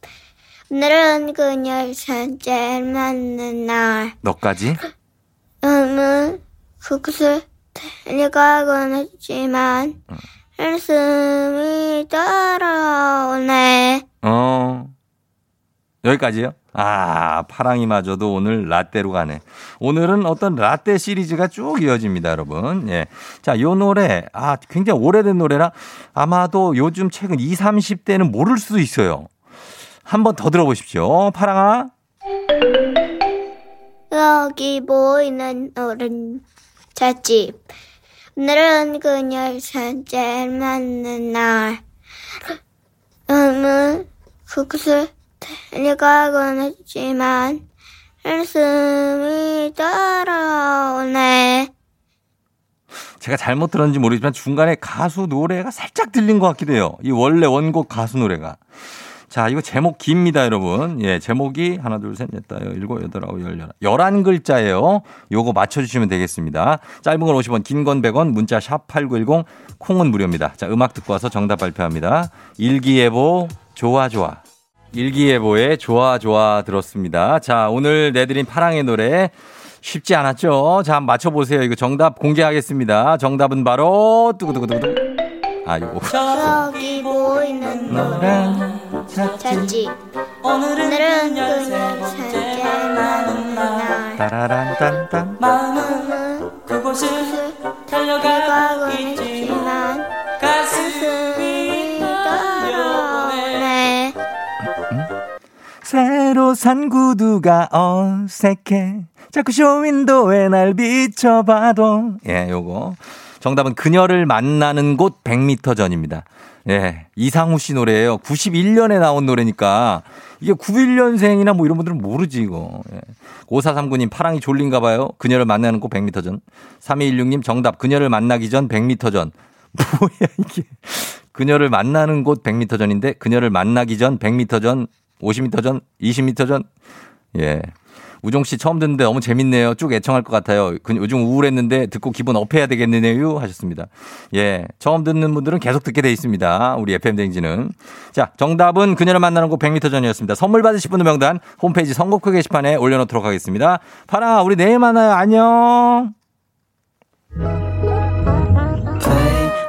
오늘은 그녀를 산책 맞는 날 너까지? 음은 그곳을 달려가곤 했지만 한숨이 따라오네 어. 여기까지요? 아, 파랑이마저도 오늘 라떼로 가네. 오늘은 어떤 라떼 시리즈가 쭉 이어집니다, 여러분. 예. 자, 요 노래, 아, 굉장히 오래된 노래라 아마도 요즘 최근 20, 30대는 모를 수도 있어요. 한번 더 들어보십시오. 파랑아. 여기 보이는 어른 찻집 오늘은 그녀를 산책 맞는 날 음은 그곳을 달려가곤 했지만 한숨이 따라오네 제가 잘못 들었는지 모르지만 중간에 가수 노래가 살짝 들린 것 같기도 해요. 이 원래 원곡 가수 노래가. 자, 이거 제목 깁니다, 여러분. 예, 제목이 하나, 둘, 셋, 넷, 다, 일곱, 여덟, 아홉, 열, 열한. 열한 글자예요. 요거 맞춰주시면 되겠습니다. 짧은 건 50원, 긴 건 100원, 문자 샵 8910, 콩은 무료입니다. 자, 음악 듣고 와서 정답 발표합니다. 일기예보, 좋아, 좋아. 일기예보의 좋아, 좋아 들었습니다. 자, 오늘 내드린 파랑의 노래. 쉽지 않았죠? 자, 한번 맞춰보세요. 이거 정답 공개하겠습니다. 정답은 바로, 두구두구두구. 아, 요거. 여기 보이는 어른 찻집 오늘은 그녀를 산책 맞는 날 따라란 딴딴. 음은 그곳을 달려가곤 했지만 가슴이 따라오네 새로 산 구두가 어색해. 자꾸 쇼윈도에 날 비춰봐도. 예, 요거. 정답은 그녀를 만나는 곳 100m 전입니다. 예, 이상우 씨 노래예요. 91년에 나온 노래니까 이게 91년생이나 뭐 이런 분들은 모르지 이거. 예. 5439님 파랑이 졸린가 봐요. 그녀를 만나는 곳 100m 전. 3216님 정답 그녀를 만나기 전 100m 전. 뭐야 이게. 그녀를 만나는 곳 100m 전인데 그녀를 만나기 전 100m 전 50m 전, 20m 전. 예. 우종 씨 처음 듣는데 너무 재밌네요. 쭉 애청할 것 같아요. 그- 요즘 우울했는데 듣고 기분 업해야 되겠네요. 하셨습니다. 예. 처음 듣는 분들은 계속 듣게 돼 있습니다. 우리 FM댕지는. 자, 정답은 그녀를 만나는 곳 100m 전이었습니다. 선물 받으실 분들 명단 홈페이지 선곡표 게시판에 올려놓도록 하겠습니다. 파랑아, 우리 내일 만나요. 안녕.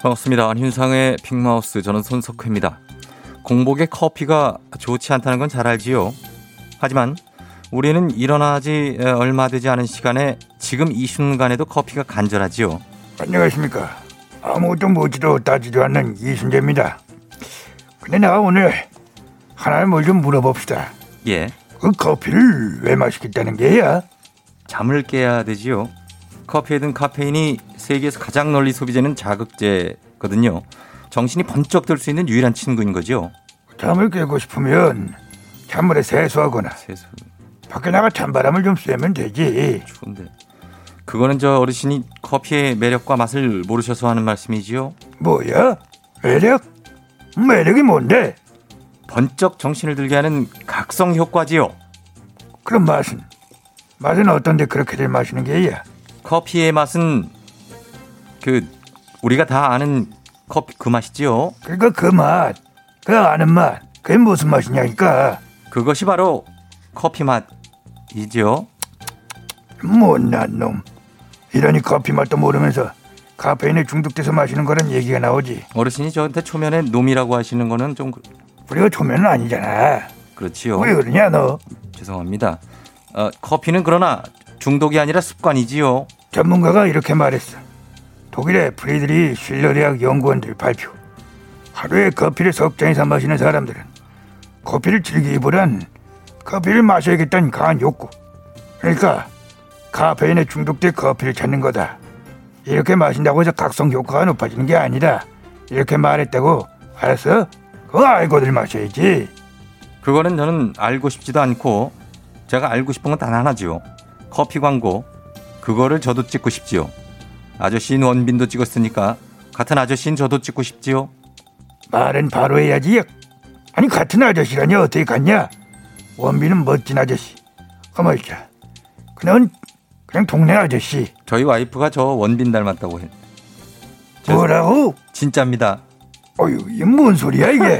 반갑습니다. 안윤상의 빅마우스 저는 손석회입니다. 공복에 커피가 좋지 않다는 건 잘 알지요. 하지만 우리는 일어나지 얼마 되지 않은 시간에 지금 이 순간에도 커피가 간절하지요. 안녕하십니까. 아무것도 묻지도 따지도 않는 이순재입니다. 근데 내가 오늘 하나를 뭘좀 물어봅시다. 예. 그 커피를 왜 마시겠다는 게야? 잠을 깨야 되지요. 커피에 든 카페인이 세계에서 가장 널리 소비되는 자극제거든요. 정신이 번쩍 들 수 있는 유일한 친구인 거죠. 잠을 깨고 싶으면 찬물에 세수하거나 세수. 밖에 나가 찬바람을 좀 쐬면 되지. 좋은데. 그거는 저 어르신이 커피의 매력과 맛을 모르셔서 하는 말씀이지요. 뭐야? 매력? 매력이 뭔데? 번쩍 정신을 들게 하는 각성 효과지요. 그럼 맛은? 맛은 어떤데 그렇게들 마시는 게야? 커피의 맛은 그 우리가 다 아는 커피 그 맛이지요. 그러니까 그 맛, 그 아는 맛, 그게 무슨 맛이냐니까. 그것이 바로 커피 맛이지요. 못난 놈. 이러니 커피 맛도 모르면서 카페인에 중독돼서 마시는 거란 얘기가 나오지. 어르신이 저한테 초면에 놈이라고 하시는 거는 좀 그- 우리가 초면은 아니잖아. 그렇지요. 왜 그러냐 너? 죄송합니다. 어, 커피는 그러나 중독이 아니라 습관이지요. 전문가가 이렇게 말했어. 독일의 프리드리 실러대학 연구원들 발표. 하루에 커피를 석잔 이상 마시는 사람들은 커피를 즐기기보단 커피를 마셔야겠다는 강한 욕구. 그러니까 카페인에 중독돼 커피를 찾는 거다. 이렇게 마신다고 해서 각성 효과가 높아지는 게 아니다. 이렇게 말했다고 알았어? 그거 알고들 마셔야지. 그거는 저는 알고 싶지도 않고 제가 알고 싶은 건 단 하나죠. 커피 광고. 그거를 저도 찍고 싶지요. 아저씨인 원빈도 찍었으니까 같은 아저씨인 저도 찍고 싶지요. 말은 바로 해야지. 아니 같은 아저씨라니 어떻게 갔냐? 원빈은 멋진 아저씨. 어머이자. 그는 그냥 동네 아저씨. 저희 와이프가 저 원빈 닮았다고 해. 저- 뭐라고? 진짜입니다. 어휴, 이게 뭔 소리야 이게?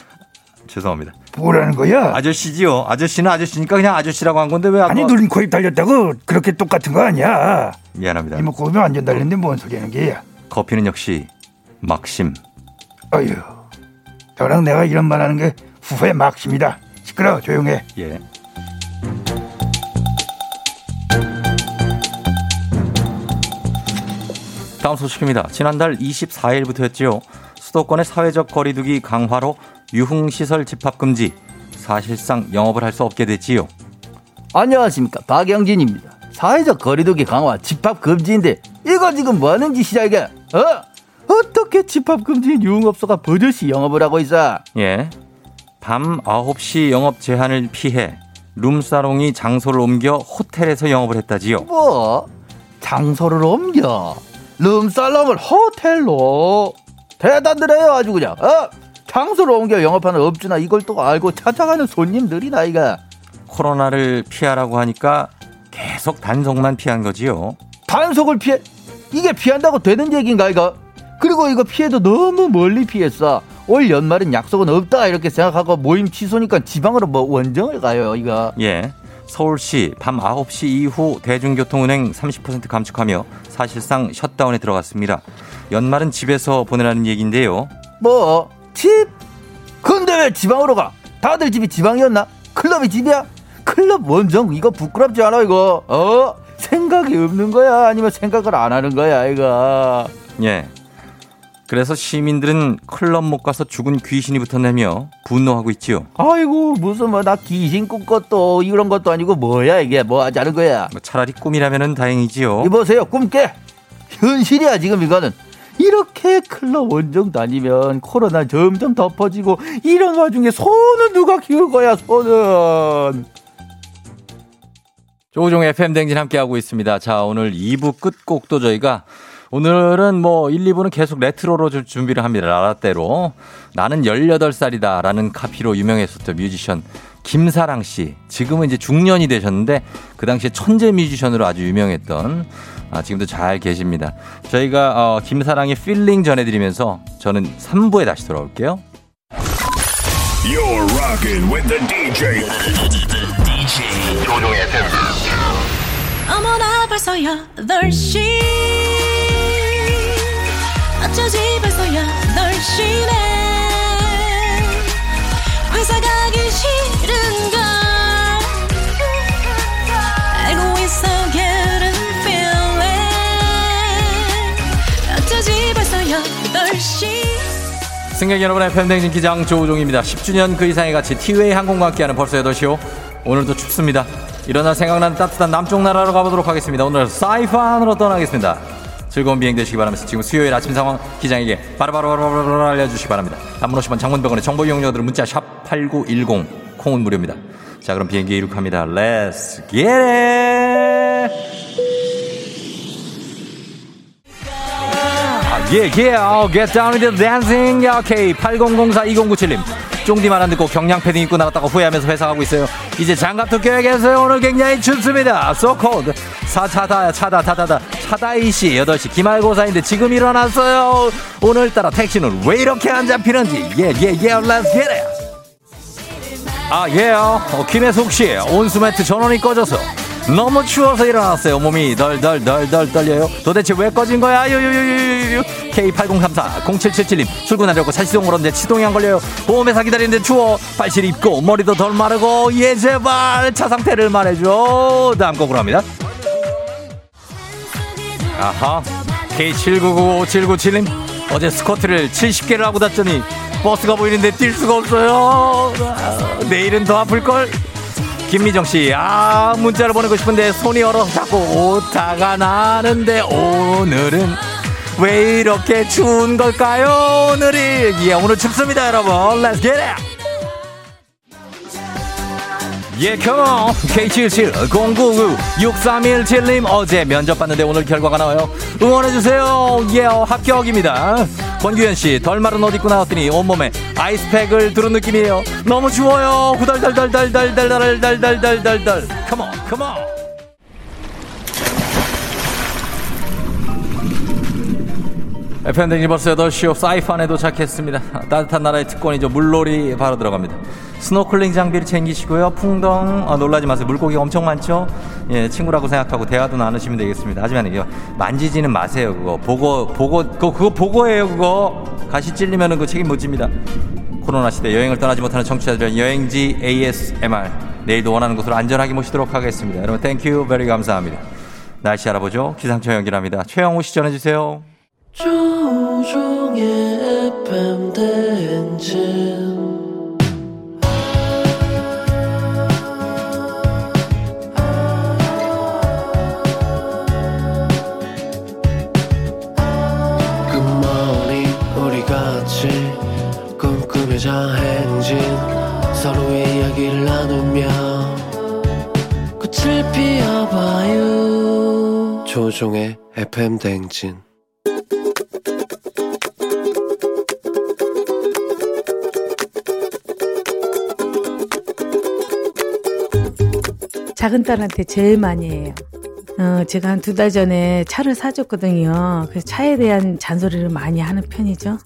죄송합니다. 뭐라는 거야? 아저씨지요. 아저씨는 아저씨니까 그냥 아저씨라고 한 건데 왜 아까 아니 눈 코입 달렸다고 그렇게 똑같은 거 아니야? 미안합니다. 이목구비 완전 달렸는데 뭔 소리 하는 게야? 커피는 역시 막심. 어휴, 너랑 내가 이런 말 하는 게 후회 막심이다. 시끄러워 조용해. 예. 다음 소식입니다. 지난달 24일부터였지요. 수도권의 사회적 거리두기 강화로 유흥시설 집합금지. 사실상 영업을 할 수 없게 됐지요. 안녕하십니까 박영진입니다. 사회적 거리두기 강화 집합 금지인데 이거 지금 뭐 하는 짓이야 이게? 어? 어떻게 집합 금지인 유흥업소가 버젓이 영업을 하고 있어? 예. 밤 9시 영업 제한을 피해 룸사롱이 장소를 옮겨 호텔에서 영업을 했다지요. 뭐? 장소를 옮겨 룸살롱을 호텔로 대단드려요 아주 그냥 어? 장소를 옮겨 영업하는 업주나 이걸 또 알고 찾아가는 손님들이 나 이가 코로나를 피하라고 하니까 계속 단속만 피한 거지요. 단속을 피해 이게 피한다고 되는 얘기인가 이거 그리고 이거 피해도 너무 멀리 피했어 올 연말은 약속은 없다 이렇게 생각하고 모임 취소니까 지방으로 뭐 원정을 가요 이거 예. 서울시 밤 9시 이후 대중교통 운행 30% 감축하며 사실상 셧다운에 들어갔습니다. 연말은 집에서 보내라는 얘기인데요. 뭐 집? 근데 왜 지방으로 가? 다들 집이 지방이었나? 클럽이 집이야? 클럽 원정 이거 부끄럽지 않아 이거 어? 생각이 없는 거야 아니면 생각을 안 하는 거야 이거 예. 그래서 시민들은 클럽 못 가서 죽은 귀신이 붙었다며 분노하고 있지요. 아이고 무슨 뭐 나 귀신 꾼 것도 이런 것도 아니고 뭐야 이게 뭐 하자는 거야 뭐 차라리 꿈이라면 다행이지요. 이보세요 꿈 깨 현실이야 지금 이거는 이렇게 클럽 원정 다니면 코로나 점점 더 퍼지고 이런 와중에 소는 누가 키울 거야 소는 조우종 FM 댕진 함께하고 있습니다. 자, 오늘 2부 끝곡도 저희가 오늘은 뭐 1, 2부는 계속 레트로로 좀 준비를 합니다. 라라떼로. 나는 18살이다 라는 카피로 유명했었죠. 뮤지션 김사랑 씨. 지금은 이제 중년이 되셨는데 그 당시에 천재 뮤지션으로 아주 유명했던 아, 지금도 잘 계십니다. 저희가 어, 김사랑의 Feeling 전해드리면서 저는 3부에 다시 돌아올게요. You're rocking with the DJ. DJ 조우종의. 어머나 벌써 8시 어쩌지 벌써야 널 쉬네 승객 여러분의 팬댕진 기장 조우종입니다. 10주년 그 이상의 가치 티웨이 항공과 함께하는 벌써 8시요. 오늘도 춥습니다. 일어나 생각나는 따뜻한 남쪽 나라로 가보도록 하겠습니다. 오늘 사이판으로 떠나겠습니다. 즐거운 비행 되시기 바라면서 지금 수요일 아침 상황 기장에게 바로바로바로바로 알려주시기 바랍니다. 단문 50원 장문병원의 정보 이용료들은 문자 샵 8910 콩은 무료입니다. 자 그럼 비행기 이륙합니다. Let's! 예, 예, 어, get down with the dancing. 오케이. 8004-2097님. 쫑디만 안 듣고 경량 패딩 입고 나갔다가 후회하면서 회사 가고 있어요. 이제 장갑 도 껴야겠어요. 오늘 굉장히 춥습니다. So cold. 사, 차다, 차다, 타다다. 차다이씨, 8시 기말고사인데 지금 일어났어요. 오늘따라 택시는 왜 이렇게 안 잡히는지. 예, 예, 예, let's get it. 아, 예요. 어, 김혜숙 씨, 온수매트 전원이 꺼져서 너무 추워서 일어났어요. 몸이 덜덜덜덜 떨려요. 도대체 왜 꺼진 거야? 유유유유유. K8034 0777님 출근하려고 차시동 걸었는데 시동이 안 걸려요. 보험회사 기다리는데 추워. 빨실 입고 머리도 덜 마르고 예 제발 차 상태를 말해줘. 다음 곡으로 합니다. 아하. K79957977님 어제 스쿼트를 70개를 하고 잤더니 버스가 보이는데 뛸 수가 없어요. 아, 내일은 더 아플 걸. 김미정 씨, 아, 문자를 보내고 싶은데 손이 얼어서 자꾸 오타가 나는데 오늘은 왜 이렇게 추운 걸까요? 오늘이. 예, 오늘 춥습니다, 여러분. Let's get it! 예, 컴온! K77 099 6317님 어제 면접 봤는데 오늘 결과가 나와요. 응원해주세요. 예, 합격입니다. 권규현 씨, 덜 마른 옷 입고 나왔더니 온몸에 아이스팩을 두른 느낌이에요. 너무 추워요. 후덜덜덜덜덜덜덜덜덜덜덜. Come on, come on! FM댕진 벌써 8시오 사이판에 도착했습니다. 따뜻한 나라의 특권이죠. 물놀이 바로 들어갑니다. 스노클링 장비를 챙기시고요. 풍덩, 어, 놀라지 마세요. 물고기 엄청 많죠? 예, 친구라고 생각하고 대화도 나누시면 되겠습니다. 하지만 이거 만지지는 마세요. 그거. 복어, 복어, 그거, 그거 복어예요. 그거. 가시 찔리면 은 그 책임 못 집니다. 코로나 시대 여행을 떠나지 못하는 청취자들은 여행지 ASMR. 내일도 원하는 곳으로 안전하게 모시도록 하겠습니다. 여러분, Thank you, very 감사합니다. 날씨 알아보죠. 기상청 연결합니다. 최영우 씨 전해주세요. 조우종의 FM 대행진. 같이 꿈꾸며자 행진. 서로의 이야기를 나누며 꽃을 피워봐요. 조종의 FM 대행진 작은 딸한테 제일 많이 해요. 어, 제가 한 두 달 전에 차를 사줬거든요. 그래서 차에 대한 잔소리를 많이 하는 편이죠.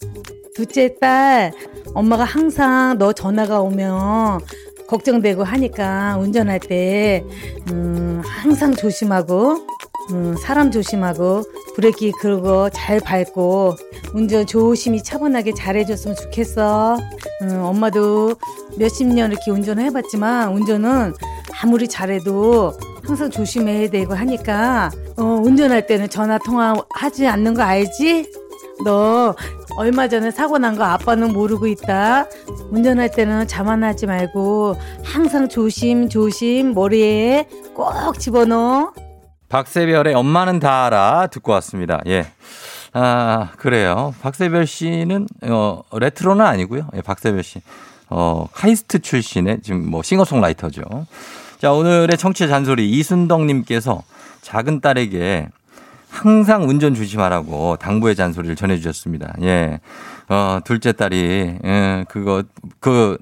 둘째 딸, 엄마가 항상 너 전화가 오면 걱정되고 하니까 운전할 때, 음, 항상 조심하고, 음, 사람 조심하고, 브레이크 그거 잘 밟고, 운전 조심히 차분하게 잘 해줬으면 좋겠어. 음, 엄마도 몇십 년 이렇게 운전을 해봤지만, 운전은 아무리 잘해도 항상 조심해야 되고 하니까 어, 운전할 때는 전화 통화하지 않는 거 알지? 너 얼마 전에 사고 난 거 아빠는 모르고 있다. 운전할 때는 자만하지 말고 항상 조심 조심 머리에 꼭 집어넣어. 박세별의 엄마는 다 알아 듣고 왔습니다. 예. 아, 그래요. 박세별 씨는, 어, 레트로는 아니고요. 예, 박세별 씨. 어, 카이스트 출신의 지금 뭐 싱어송라이터죠. 자, 오늘의 청취자 잔소리 이순덕님께서 작은 딸에게 항상 운전 조심하라고 당부의 잔소리를 전해주셨습니다. 예. 어, 둘째 딸이, 예, 그거, 그,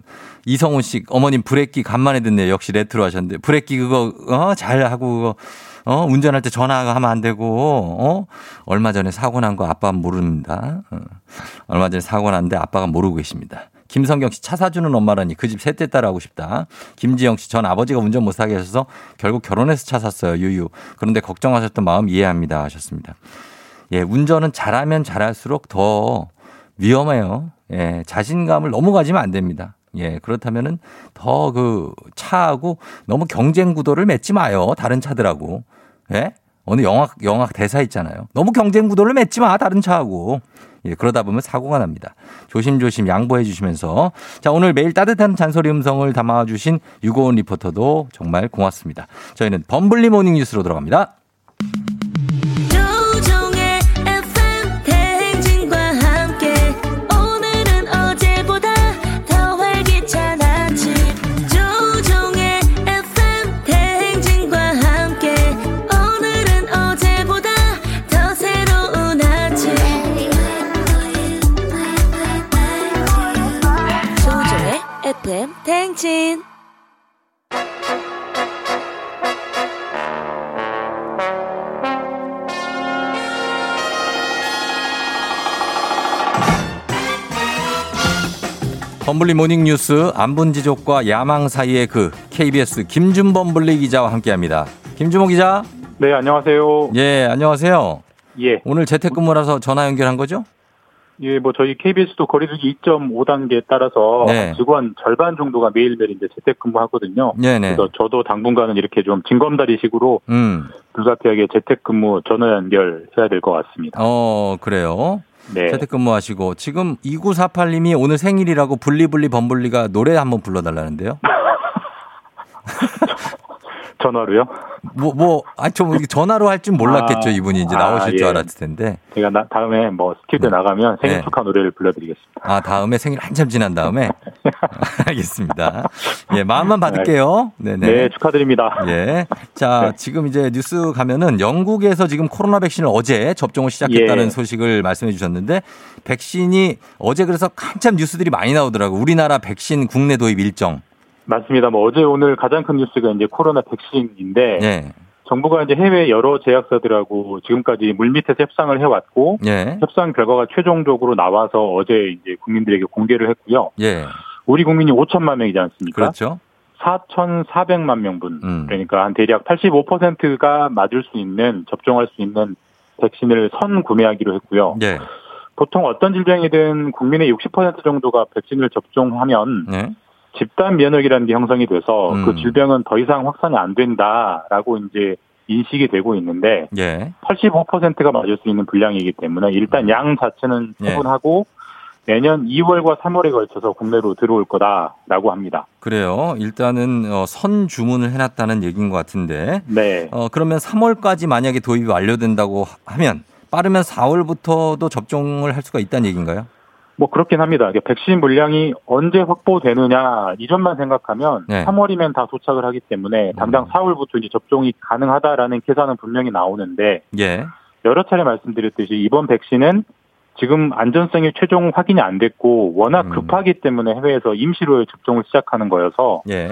이성훈 씨, 어머님 브레이크 간만에 듣네요. 역시 레트로 하셨는데. 브레이크 그거, 어, 잘 하고, 그거, 어, 운전할 때 전화하면 안 되고, 어, 얼마 전에 사고 난 거 아빠는 모릅니다. 어, 얼마 전에 사고 났는데 아빠가 모르고 계십니다. 김성경 씨 차 사주는 엄마라니 그 집 셋째 딸 하고 싶다. 김지영 씨 전 아버지가 운전 못 사게 하셔서 결국 결혼해서 차 샀어요. 유유. 그런데 걱정하셨던 마음 이해합니다 하셨습니다. 예, 운전은 잘하면 잘할수록 더 위험해요. 예, 자신감을 너무 가지면 안 됩니다. 예, 그렇다면은 더 그 차하고 너무 경쟁 구도를 맺지 마요. 다른 차들하고. 예? 어느 영화, 영화 대사 있잖아요. 너무 경쟁 구도를 맺지 마. 다른 차하고. 예, 그러다 보면 사고가 납니다. 조심조심 양보해 주시면서. 자, 오늘 매일 따뜻한 잔소리 음성을 담아주신 유고원 리포터도 정말 고맙습니다. 저희는 범블리 모닝 뉴스로 들어갑니다. 범블리 모닝 뉴스 안분지족과 야망 사이의 그 KBS 김준범 블리 기자와 함께합니다. 김준범 기자. 네, 안녕하세요. 예, 안녕하세요. 예. 오늘 재택근무라서 전화 연결한 거죠? 예, 뭐 저희 KBS도 거리두기 2.5단계에 따라서 네. 직원 절반 정도가 매일매일 이제 재택근무하거든요. 네네. 그래서 저도 당분간은 이렇게 좀 징검다리식으로 음. 불가피하게 재택근무 전화 연결해야 될 것 같습니다. 어, 그래요. 네. 재택근무하시고 지금 2948님이 오늘 생일이라고 블리블리 범블리가 노래 한번 불러달라는데요. 전화로요? 뭐, 뭐, 아, 좀 전화로 할 줄 몰랐겠죠. 아, 이분이 이제 아, 나오실 줄 예. 알았을 텐데. 제가 나- 다음에 뭐 스튜디오 나가면 생일 네. 축하 노래를 불러드리겠습니다. 아, 다음에 생일 한참 지난 다음에. 알겠습니다. 예, 마음만 받을게요. 네네. 네, 축하드립니다. 예. 자, 지금 이제 뉴스 가면은 영국에서 지금 코로나 백신을 어제 접종을 시작했다는 예. 소식을 말씀해 주셨는데 백신이 어제 그래서 한참 뉴스들이 많이 나오더라고요. 우리나라 백신 국내 도입 일정. 맞습니다. 뭐 어제 오늘 가장 큰 뉴스가 이제 코로나 백신인데 예. 정부가 이제 해외 여러 제약사들하고 지금까지 물밑에서 협상을 해왔고 예. 협상 결과가 최종적으로 나와서 어제 이제 국민들에게 공개를 했고요. 예. 우리 국민이 5천만 명이지 않습니까? 그렇죠. 4,400만 명분. 음. 그러니까 한 대략 85%가 맞을 수 있는 접종할 수 있는 백신을 선 구매하기로 했고요. 예. 보통 어떤 질병이든 국민의 60% 정도가 백신을 접종하면 예. 집단 면역이라는 게 형성이 돼서 음. 그 질병은 더 이상 확산이 안 된다라고 이제 인식이 되고 있는데 예. 85%가 맞을 수 있는 분량이기 때문에 일단 양 자체는 예. 충분하고 내년 2월과 3월에 걸쳐서 국내로 들어올 거다라고 합니다. 그래요. 일단은 어, 선 주문을 해놨다는 얘기인 것 같은데. 네. 어, 그러면 3월까지 만약에 도입이 완료된다고 하면 빠르면 4월부터도 접종을 할 수가 있다는 얘기인가요? 뭐 그렇긴 합니다. 백신 물량이 언제 확보되느냐 이전만 생각하면 네. 음. 3월이면 다 도착을 하기 때문에 당장 4월부터 이제 접종이 가능하다라는 계산은 분명히 나오는데 예. 여러 차례 말씀드렸듯이 이번 백신은 지금 안전성이 최종 확인이 안 됐고 음. 워낙 급하기 때문에 해외에서 임시로 접종을 시작하는 거여서 예.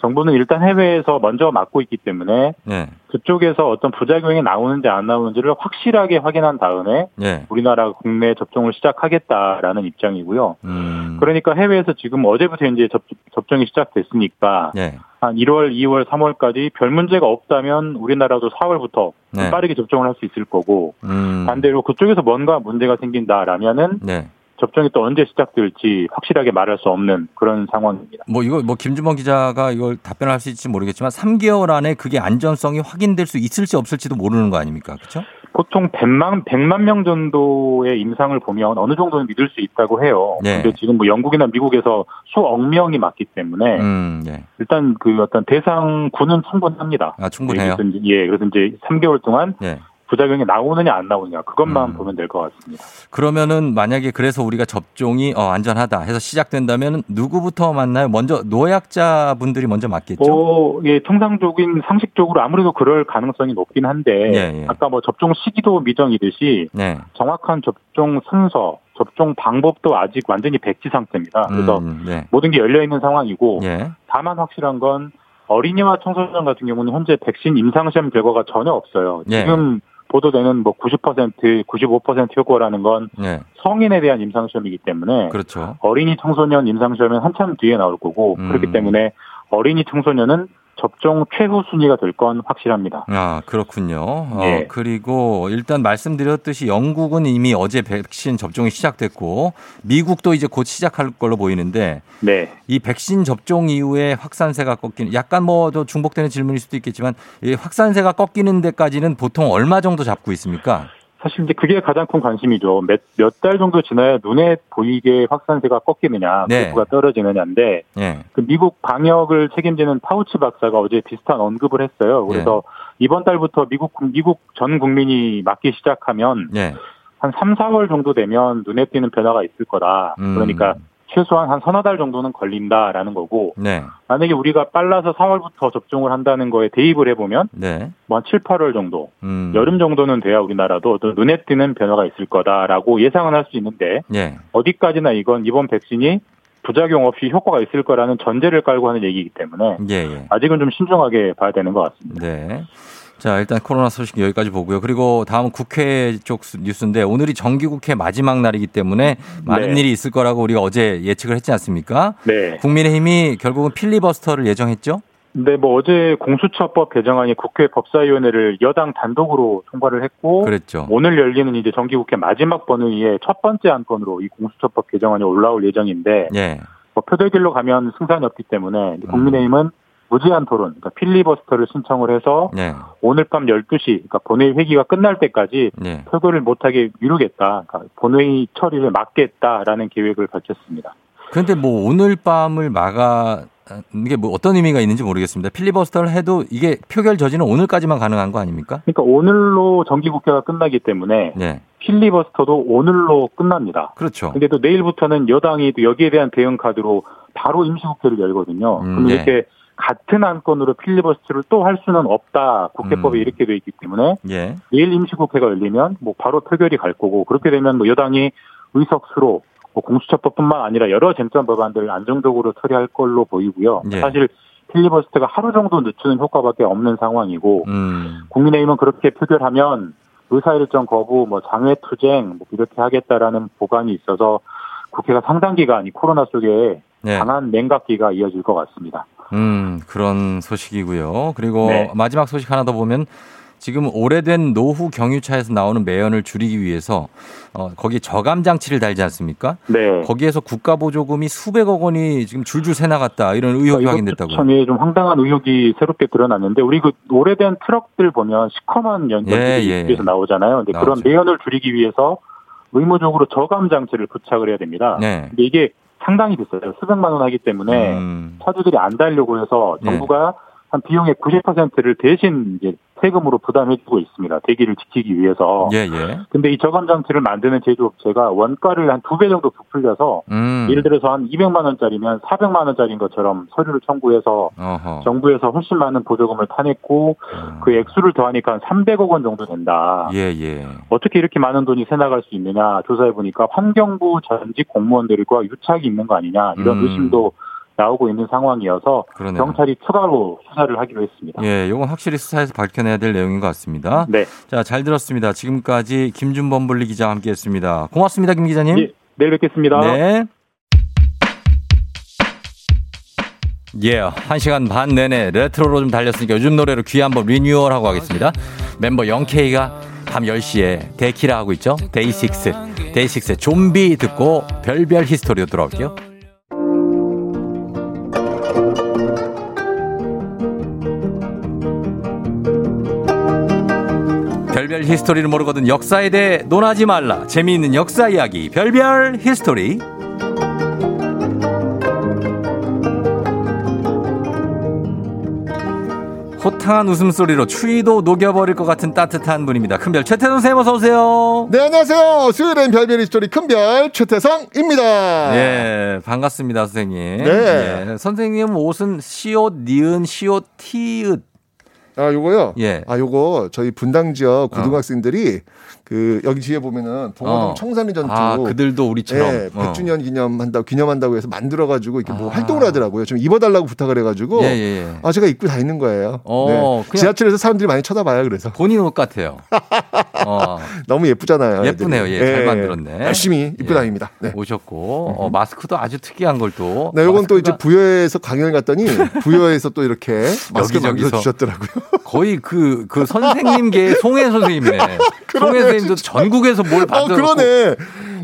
정부는 일단 해외에서 먼저 맞고 있기 때문에 예. 그쪽에서 어떤 부작용이 나오는지 안 나오는지를 확실하게 확인한 다음에 예. 우리나라 국내 접종을 시작하겠다라는 입장이고요. 음. 그러니까 해외에서 지금 어제부터 이제 접, 접종이 시작됐으니까 예. 한 1월, 2월, 3월까지 별 문제가 없다면 우리나라도 4월부터 네. 빠르게 접종을 할 수 있을 거고 음. 반대로 그쪽에서 뭔가 문제가 생긴다라면은 네. 접종이 또 언제 시작될지 확실하게 말할 수 없는 그런 상황입니다. 뭐 이거 뭐 김준범 기자가 이걸 답변을 할수 있을지 모르겠지만 3개월 안에 그게 안전성이 확인될 수 있을지 없을지도 모르는 거 아닙니까? 그렇죠? 보통 100만 100만 명 정도의 임상을 보면 어느 정도는 믿을 수 있다고 해요. 네. 근데 지금 뭐 영국이나 미국에서 수억 명이 맞기 때문에 음, 예. 일단 그 어떤 대상군은 충분합니다. 아, 충분해요? 예, 그래서 이제 3개월 동안 예. 부작용이 나오느냐 안 나오느냐 그것만 음. 보면 될 것 같습니다. 그러면은 만약에 그래서 우리가 접종이 어, 안전하다 해서 시작된다면 누구부터 맞나요? 먼저 노약자 분들이 먼저 맞겠죠? 뭐, 예, 통상적인 상식적으로 아무래도 그럴 가능성이 높긴 한데 예, 예. 아까 뭐 접종 시기도 미정이듯이 네. 정확한 접종 순서, 접종 방법도 아직 완전히 백지 상태입니다. 그래서 음, 예. 모든 게 열려 있는 상황이고 예. 다만 확실한 건 어린이와 청소년 같은 경우는 현재 백신 임상시험 결과가 전혀 없어요. 예. 지금 보도되는 뭐 90%, 95% 효과라는 건 예. 성인에 대한 임상시험이기 때문에 그렇죠. 어린이 청소년 임상시험은 한참 뒤에 나올 거고 음. 그렇기 때문에 어린이 청소년은 접종 최후 순위가 될 건 확실합니다. 아, 그렇군요. 어, 예. 그리고 일단 말씀드렸듯이 영국은 이미 어제 백신 접종이 시작됐고 미국도 이제 곧 시작할 걸로 보이는데 네. 이 백신 접종 이후에 확산세가 꺾이는 약간 뭐 더 중복되는 질문일 수도 있겠지만 이 확산세가 꺾이는 데까지는 보통 얼마 정도 잡고 있습니까? 사실 이제 그게 가장 큰 관심이죠. 몇 몇 달 정도 지나야 눈에 보이게 확산세가 꺾이느냐, 네. 그래프가 떨어지느냐인데 예. 그 미국 방역을 책임지는 파우치 박사가 어제 비슷한 언급을 했어요. 그래서 이번 달부터 미국 미국 전 국민이 맞기 시작하면 예. 한 3, 4월 정도 되면 눈에 띄는 변화가 있을 거다. 음. 그러니까 최소한 한 서너 달 정도는 걸린다라는 거고 네. 만약에 우리가 빨라서 4월부터 접종을 한다는 거에 대입을 해보면 네. 뭐한 7, 8월 정도 음. 여름 정도는 돼야 우리나라도 어떤 눈에 띄는 변화가 있을 거다라고 예상은 할 수 있는데 예. 어디까지나 이건 이번 백신이 부작용 없이 효과가 있을 거라는 전제를 깔고 하는 얘기이기 때문에 예, 예. 아직은 좀 신중하게 봐야 되는 것 같습니다. 네. 자, 일단 코로나 소식 여기까지 보고요. 그리고 다음 국회 쪽 수- 뉴스인데 오늘이 정기국회 마지막 날이기 때문에 많은 네. 일이 있을 거라고 우리가 어제 예측을 했지 않습니까? 네. 국민의힘이 결국은 필리버스터를 예정했죠? 근데 뭐 어제 공수처법 개정안이 국회 법사위원회를 여당 단독으로 통과를 했고 그랬죠. 오늘 열리는 이제 정기국회 마지막 번의의 첫 번째 안건으로 이 공수처법 개정안이 올라올 예정인데 예. 뭐 표결길로 가면 승산이 없기 때문에 음. 국민의힘은 무제한 토론, 그러니까 필리버스터를 신청을 해서 예. 오늘 밤 12시, 그러니까 본회의 회기가 끝날 때까지 예. 표결을 못하게 미루겠다, 그러니까 본회의 처리를 막겠다라는 계획을 밝혔습니다. 그런데 뭐 오늘 밤을 막아 이게 뭐 어떤 의미가 있는지 모르겠습니다. 필리버스터를 해도 이게 표결 저지는 오늘까지만 가능한 거 아닙니까? 그러니까 오늘로 정기국회가 끝나기 때문에 네. 필리버스터도 오늘로 끝납니다. 그렇죠. 근데 또 내일부터는 여당이 또 여기에 대한 대응 카드로 바로 임시국회를 열거든요. 음, 그럼 네. 이렇게 같은 안건으로 필리버스터를 또 할 수는 없다. 국회법에 음. 이렇게 돼 있기 때문에 예. 내일 임시국회가 열리면 뭐 바로 표결이 갈 거고 그렇게 되면 뭐 여당이 의석수로 뭐 공수처법뿐만 아니라 여러 쟁점 법안들을 안정적으로 처리할 걸로 보이고요. 예. 사실 필리버스터가 하루 정도 늦추는 효과밖에 없는 상황이고 음. 국민의힘은 그렇게 표결하면 의사일정 거부, 뭐 장외투쟁 뭐 이렇게 하겠다라는 보관이 있어서 국회가 상당 기간 이 코로나 속에 네. 강한 냉각기가 이어질 것 같습니다. 음, 그런 소식이고요. 그리고 네. 마지막 소식 하나 더 보면 지금 오래된 노후 경유차에서 나오는 매연을 줄이기 위해서 어, 거기에 저감 장치를 달지 않습니까? 네. 거기에서 국가 보조금이 수백억 원이 지금 줄줄 새 나갔다 이런 의혹이 확인됐다고요. 참이 좀 황당한 의혹이 새롭게 드러났는데 우리 그 오래된 트럭들 보면 시커먼 연전들이 예, 예. 뒤에서 나오잖아요. 근데 그런 나오죠. 매연을 줄이기 위해서 의무적으로 저감 장치를 부착을 해야 됩니다. 네. 근데 이게 상당히 비싸요. 수백만 원 하기 때문에 음. 차주들이 안 달려고 해서 네. 정부가 한 비용의 90%를 대신 이제 세금으로 부담해주고 있습니다. 대기를 지키기 위해서. 예, 예. 근데 이 저감 장치를 만드는 제조업체가 원가를 한 두 배 정도 부풀려서 음. 예를 들어서 한 200만 원짜리면 400만 원짜리인 것처럼 서류를 청구해서 어허. 정부에서 훨씬 많은 보조금을 타냈고 그 액수를 더하니까 한 300억 원 정도 된다. 음. 예, 예. 어떻게 이렇게 많은 돈이 새 나갈 수 있느냐 조사해 보니까 환경부 전직 공무원들과 유착이 있는 거 아니냐 이런 음. 의심도 나오고 있는 상황이어서 그러네요. 경찰이 추가로 수사를 하기로 했습니다. 예, 요건 확실히 수사에서 밝혀내야 될 내용인 것 같습니다. 네. 자, 잘 들었습니다. 지금까지 김준범 분리 기자와 함께 했습니다. 고맙습니다, 김 기자님. 예, 내일 뵙겠습니다. 네. 예, 한 시간 반 내내 레트로로 좀 달렸으니까 요즘 노래로 귀 한번 리뉴얼하고 가겠습니다. 멤버 영케이가 밤 10시에 데키라 하고 있죠. 데이식스. 데이식스의 좀비 듣고 별별 히스토리로 돌아올게요. 히스토리를 모르거든 역사에 대해 논하지 말라. 재미있는 역사 이야기 별별 히스토리. 호탕한 웃음소리로 추위도 녹여버릴 것 같은 따뜻한 분입니다. 큰별 최태성 쌤 어서 오세요. 네, 안녕하세요. 수요일엔 별별 히스토리 큰별 최태성입니다. 예, 반갑습니다, 선생님. 네. 예, 선생님 옷은 시옷, 니은, 시옷, 티읕. 아, 요거요? 예. 아, 요거 저희 분당 지역 고등학생들이 그 그 여기 뒤에 보면은 봉화동 어. 청산리 전투 아, 그들도 우리처럼. 예, 어. 100주년 기념한다 기념한다고 해서 만들어 가지고 이렇게 뭐 활동을 하더라고요. 좀 입어 달라고 부탁을 해 가지고 예, 예, 예. 아 제가 입고 다니는 거예요. 어, 네. 지하철에서 사람들이 많이 쳐다봐요. 그래서 본인 옷 같아요. 어. 너무 예쁘잖아요. 예쁘네요. 예, 잘 만들었네. 열심히 입고 예. 다닙니다. 네. 오셨고 어, 마스크도 아주 특이한 걸 또. 네, 요건 또 이제 마스크가 부여에서 강연을 갔더니 부여에서 또 이렇게 마스크 여기저기서. 만들어 주셨더라고요. 거의 그, 그 선생님계 송혜 선생님이네. 송혜 선생님 도 전국에서 뭘 어, 받아. 그러네.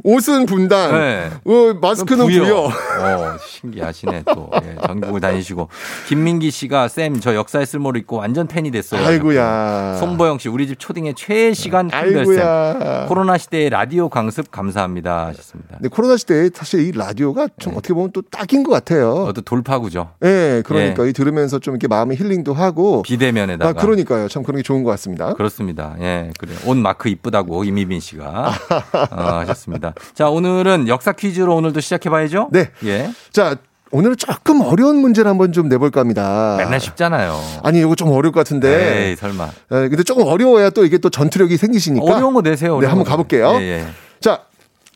옷은 분단, 네. 어, 마스크는 부여. 어, 신기하시네 또. 예, 전국을 다니시고. 김민기 씨가 쌤, 저 역사의 쓸모를 잊고 완전 팬이 됐어요. 아이고야. 손보영 씨, 우리 집 초딩의 최애 시간 아이고야. 큰별쌤. 코로나 시대의 라디오 강습 감사합니다. 하셨습니다. 근데 코로나 시대에 사실 이 라디오가 좀 어떻게 보면 또 딱인 것 같아요. 네. 어떤 돌파구죠. 예, 그러니까 이 들으면서 좀 이렇게 마음의 힐링도 하고. 비대면에다가. 아, 그러니까요. 참 그런 게 좋은 것 같습니다. 그렇습니다. 예, 그래. 옷 마크 이쁘다고 이미빈 씨가 어, 하셨습니다. 자, 오늘은 역사 퀴즈로 오늘도 시작해 봐야죠. 네. 예. 자, 오늘은 조금 어려운 문제를 한번 좀 내볼까 합니다. 맨날 쉽잖아요. 아니, 이거 좀 어려울 것 같은데. 에이, 설마. 예, 근데 조금 어려워야 또 이게 또 전투력이 생기시니까. 어려운 거 내세요. 네, 어려운 한번 거. 가볼게요. 예, 예. 자,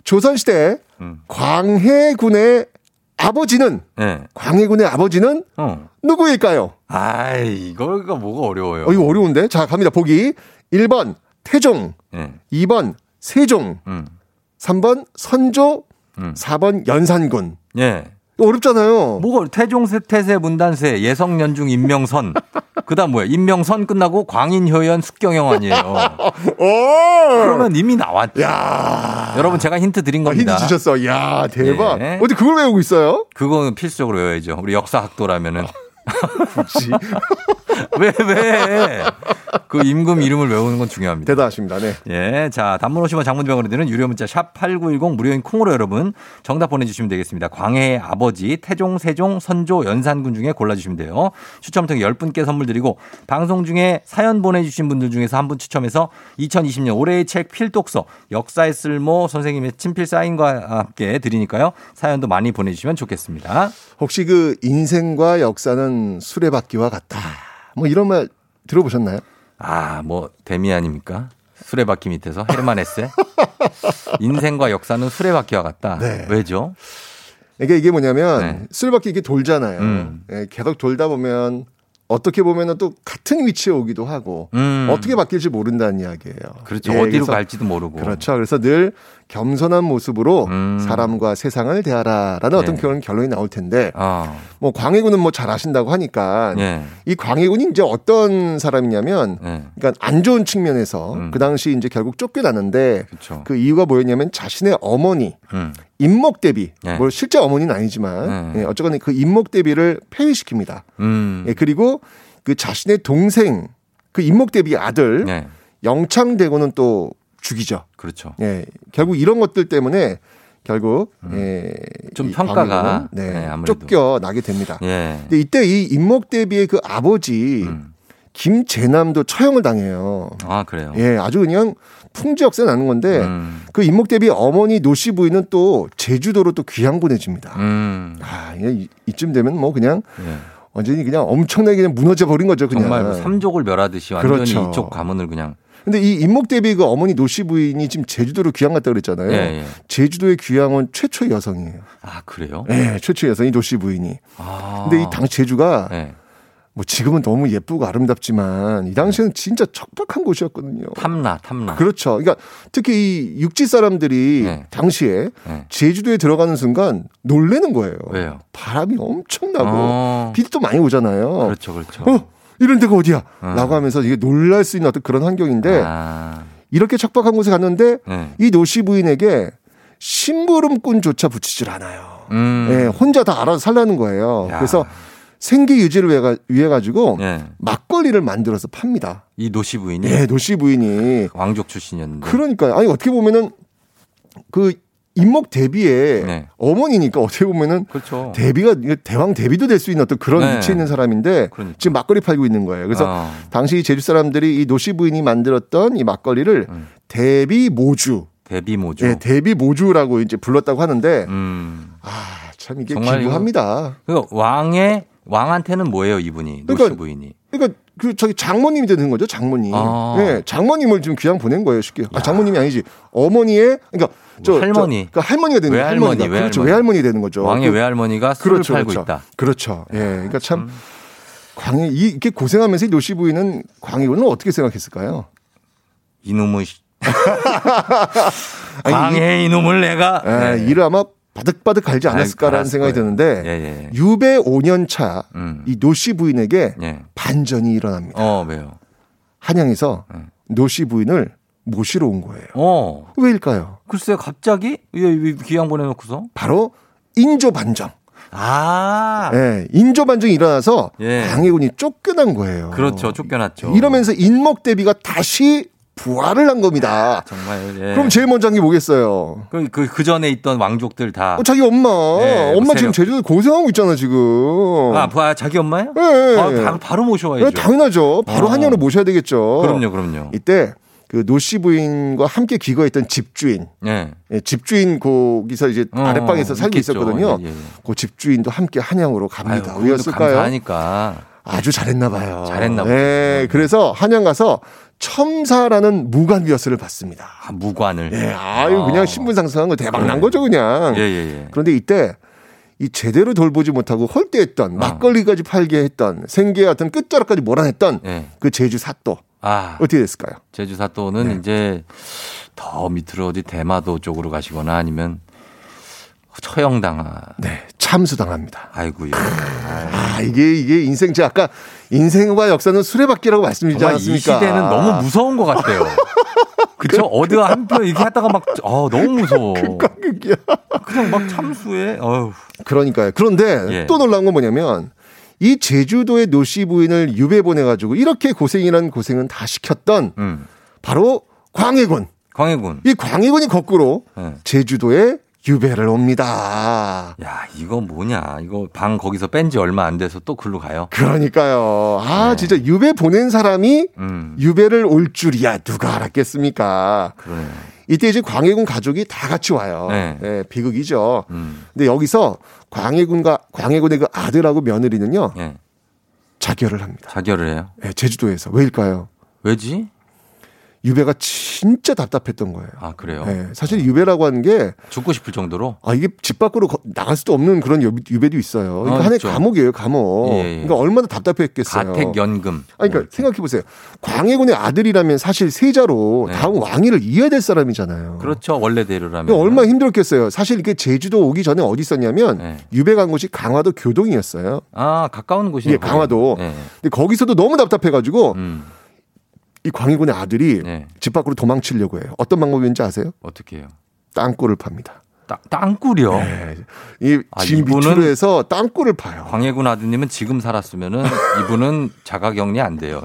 조선시대 음. 광해군의 아버지는, 예. 광해군의 아버지는 어. 누구일까요? 아이, 이거가 뭐가 어려워요. 어, 이거 어려운데? 자, 갑니다. 보기. 1번, 태종. 예. 2번, 세종. 음. 3번, 선조. 음. 4번, 연산군. 예. 어렵잖아요. 뭐가 태종세 태세 문단세 예성 연중 임명선 그다음 뭐야 임명선 끝나고 광인 효연 숙경영 아니에요. 그러면 이미 나왔죠. 야. 여러분 제가 힌트 드린 아, 겁니다. 힌트 주셨어. 야 대박. 예. 어디 그걸 외우고 있어요? 그거는 필수적으로 외워야죠. 우리 역사학도라면은 굳이. 왜 왜? 그 임금 이름을 외우는 건 중요합니다. 대단하십니다. 네. 예, 자 단문 50원 장문병으로 드는 유료 문자 샵 #8910 무료인 콩으로 여러분 정답 보내주시면 되겠습니다. 광해의 아버지 태종, 세종, 선조, 연산군 중에 골라주시면 돼요. 추첨 통해 10분께 선물 드리고 방송 중에 사연 보내주신 분들 중에서 한 분 추첨해서 2020년 올해의 책 필독서 역사의 쓸모 선생님의 친필 사인과 함께 드리니까요. 사연도 많이 보내주시면 좋겠습니다. 혹시 그 인생과 역사는 수레바퀴와 같다. 뭐 이런 말 들어보셨나요? 아, 뭐 데미 아닙니까? 수레바퀴 밑에서 헤르만 헤세. 인생과 역사는 수레바퀴와 같다. 네. 왜죠? 이게 이게 뭐냐면 네. 수레바퀴 이게 돌잖아요. 음. 예, 계속 돌다 보면 어떻게 보면은 또 같은 위치에 오기도 하고 음. 어떻게 바뀔지 모른다는 이야기예요. 그렇죠. 예, 어디로 갈지도 모르고. 그렇죠. 그래서 늘 겸손한 모습으로 음. 사람과 세상을 대하라라는 어떤 네. 그런 결론이 나올 텐데 아, 뭐 광해군은 뭐잘 아신다고 하니까 예. 이 광해군이 이제 어떤 사람이냐면 예. 그러니까 안 좋은 측면에서 음. 그 당시 이제 결국 쫓겨났는데 그렇죠. 그 이유가 뭐였냐면 자신의 어머니 음. 임목 대비 네. 뭐 실제 어머니는 아니지만 네. 예, 어쨌거나 그 임목 대비를 폐위시킵니다. 음. 예, 그리고 그 자신의 동생 그 임목 대비 아들 네. 영창대군은 또 죽이죠. 그렇죠. 예, 결국 이런 것들 때문에 결국 예, 음. 좀이 평가가, 네, 네, 아무래도. 쫓겨나게 됩니다. 예. 근데 이때 이 임목 대비의 그 아버지 음. 김재남도 처형을 당해요. 아, 그래요. 예, 아주 그냥 풍지역세 나는 건데 음. 그 임목 대비 어머니 노씨 부인은 또 제주도로 또 귀양 보내집니다. 음. 아, 이, 이쯤 되면 뭐 그냥 예. 완전히 그냥 엄청나게 그냥 무너져 버린 거죠, 그냥. 정말 뭐 삼족을 멸하듯이 완전히 그렇죠. 이쪽 가문을 그냥 근데 이 임목 대비 그 어머니 노씨 부인이 지금 제주도로 귀양 갔다 그랬잖아요. 예, 예. 제주도에 귀양 온 최초의 여성이에요. 아, 그래요? 예, 최초의 여성이 노씨 부인이. 아. 근데 이당 제주가 예. 뭐 지금은 너무 예쁘고 아름답지만 이 당시에는 진짜 척박한 곳이었거든요. 탐라, 탐라. 그렇죠. 그러니까 특히 이 육지 사람들이 네. 당시에 네. 제주도에 들어가는 순간 놀래는 거예요. 왜요? 바람이 엄청나고 어. 비도 많이 오잖아요. 그렇죠, 그렇죠. 어, 이런 데가 어디야? 어. 라고 하면서 이게 놀랄 수 있는 어떤 그런 환경인데 아. 이렇게 척박한 곳에 갔는데 네. 이 노씨 부인에게 심부름꾼조차 붙이질 않아요. 음. 예, 혼자 다 알아서 살라는 거예요. 야. 그래서 생계 유지를 위해, 가- 위해 가지고 예. 막걸리를 만들어서 팝니다. 이 노씨 부인이 예, 노씨 부인이 왕족 출신이었는데. 그러니까요. 아니 어떻게 보면은 그 인목 대비의 네. 어머니니까 어떻게 보면은 그렇죠. 대비가 대왕 대비도 될 수 있는 어떤 그런 네. 위치에 있는 사람인데 그러니까. 지금 막걸리 팔고 있는 거예요. 그래서 어. 당시 제주 사람들이 이 노시 부인이 만들었던 이 막걸리를 음. 대비 모주, 대비 모주. 예, 대비 모주라고 이제 불렀다고 하는데 음. 아 참 이게 정말 기구합니다. 그 왕의 왕한테는 뭐예요, 이분이? 노시 그러니까 부인이. 그러니까 그 저기 장모님이 되는 거죠, 장모님. 아. 예, 장모님을 지금 귀양 보낸 거예요, 쉽게. 아, 장모님이 아니지. 어머니의 그러니까 저 할머니. 저, 그 할머니가 되는 거예요, 외할머니, 할머니가. 그렇죠. 외할머니. 외할머니 되는 거죠. 왕의 그- 외할머니가 술을 그렇죠, 팔고 그렇죠. 있다. 음. 그렇죠. 예. 그러니까 참 광해 이- 이렇게 고생하면서 이 노시부인은 광해군을 어떻게 생각했을까요? 이놈의 광해 이놈을 내가 예, 네. 이를 아마 바득바득 갈지 않았을까라는 생각이. 드는데 예, 예. 유배 5년 차이 음. 노씨 부인에게 예. 반전이 일어납니다. 어, 왜요? 한양에서 노씨 부인을 모시러 온 거예요. 어. 왜일까요? 글쎄요, 갑자기 왜, 왜 귀양 보내놓고서? 바로 인조 반정. 아. 예, 인조 반정이 일어나서 예. 광해군이 쫓겨난 거예요. 그렇죠, 쫓겨났죠. 이러면서 인목 대비가 다시 부활을 한 겁니다. 정말. 예. 그럼 제일 먼저 한 게 뭐겠어요? 그, 그, 그 전에 있던 왕족들 다. 어, 자기 엄마. 예, 엄마 세력. 지금 제주도 고생하고 있잖아, 지금. 아, 아, 자기 엄마요? 예, 예. 아, 바로, 바로 모셔와야죠. 예, 당연하죠. 바로 어. 한양으로 모셔야 되겠죠. 그럼요, 그럼요. 이때 그 노씨 부인과 함께 귀거했던 집주인. 예. 예, 집주인 거기서 이제 어, 아랫방에서 살고 있겠죠. 있었거든요. 예, 예. 그 집주인도 함께 한양으로 갑니다. 아유, 왜였을까요? 감사하니까. 아주 잘했나 봐요. 잘했나 보죠. 네, 그래서 한양 가서 첨사라는 무관 비어스를 받습니다. 아, 무관을. 예, 아유 어. 그냥 신분 상승한 거 대박 난 거죠 그냥. 예, 예, 예. 그런데 이때 이 제대로 돌보지 못하고 헐대했던 막걸리까지 팔게 했던 생계 같은 끝자락까지 몰아냈던 예. 그 제주 사또 아. 어떻게 됐을까요? 제주 사또는 네. 이제 더 밑으로 어디 대마도 쪽으로 가시거나 아니면 처형당하. 네, 참수당합니다. 아이고요. 아 이게 이게 인생 제가 아까 인생과 역사는 수레바퀴라고 말씀드리지 정말 이 않았습니까? 시대는 너무 무서운 것 같아요. 그쵸? 어디 한편 이렇게 하다가 막, 어, 너무 무서워. 그냥 막 참수해. 어휴. 그러니까요. 그런데 예. 또 놀라운 건 뭐냐면 이 제주도의 노씨 부인을 유배 보내가지고 이렇게 고생이란 고생은 다 시켰던 음. 바로 광해군. 광해군. 이 광해군이 거꾸로 예. 제주도에 유배를 옵니다. 야, 이거 뭐냐. 이거 방 거기서 뺀 지 얼마 안 돼서 또 글로 가요. 그러니까요. 아, 진짜 유배 보낸 사람이 네. 음. 유배를 올 줄이야. 누가 알았겠습니까? 그러네요. 이때 이제 광해군 가족이 다 같이 와요. 네. 네, 비극이죠. 음. 근데 여기서 광해군과 광해군의 그 아들하고 며느리는요. 예. 자결을 합니다. 자결을 해요. 네, 제주도에서. 왜일까요? 왜지? 유배가 진짜 답답했던 거예요. 아, 그래요? 네, 사실 유배라고 하는 게 죽고 싶을 정도로? 아, 이게 집 밖으로 거- 나갈 수도 없는 그런 유- 유배도 있어요. 그러니까 어, 하나의. 감옥이에요, 감옥. 예, 예. 그러니까 얼마나 답답했겠어요. 가택 연금. 아니, 그러니까 생각해 보세요. 광해군의 아들이라면 사실 세자로 네. 다음 왕위를 이어야 될 사람이잖아요. 그렇죠. 원래대로라면. 그러니까 얼마나 힘들었겠어요. 사실 이게 제주도 오기 전에 어디 있었냐면 네. 유배 간 곳이 강화도 교동이었어요. 아, 가까운 곳이네요. 예, 강화도. 네. 근데 거기서도 너무 답답해가지고 음. 이 광해군의 아들이 네. 집 밖으로 도망치려고 해요. 어떤 방법인지 아세요? 어떻게 해요? 땅굴을 팝니다. 땅, 땅굴이요? 네. 이 아, 집 밑으로 해서 땅굴을 파요. 광해군 아드님은 지금 살았으면은 이분은 자가격리 안 돼요.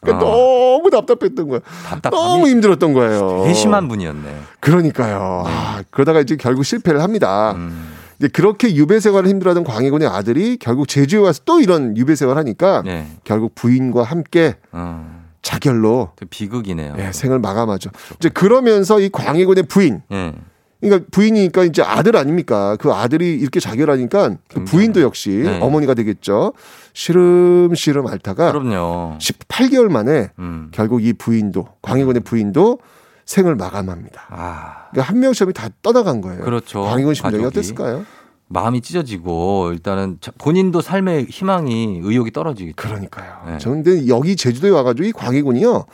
그러니까 어. 너무 답답했던 거예요. 답답함이 너무 힘들었던 거예요. 되게 심한 분이었네. 그러니까요. 아, 그러다가 이제 결국 실패를 합니다. 음. 이제 그렇게 유배 생활을 힘들어하던 광해군의 아들이 결국 제주에 와서 또 이런 유배 생활을 하니까 네. 결국 부인과 함께 어. 자결로 되게 비극이네요. 예, 생을 마감하죠. 이제 그러면서 이 광해군의 부인, 예. 그러니까 부인이니까 이제 아들 아닙니까? 그 아들이 이렇게 자결하니까 그 부인도 역시 네. 어머니가 되겠죠. 시름시름 앓다가 그럼요. 18개월 만에 음. 결국 이 부인도 광해군의 부인도 생을 마감합니다. 아. 그러니까 한 명씩 다 떠나간 거예요. 그렇죠. 광해군 심정이 가족이. 어땠을까요? 마음이 찢어지고 일단은 자- 본인도 삶의 희망이 의욕이 떨어지겠죠. 그러니까요. 네. 저는 근데 여기 제주도에 와가지고 이 광해군이요.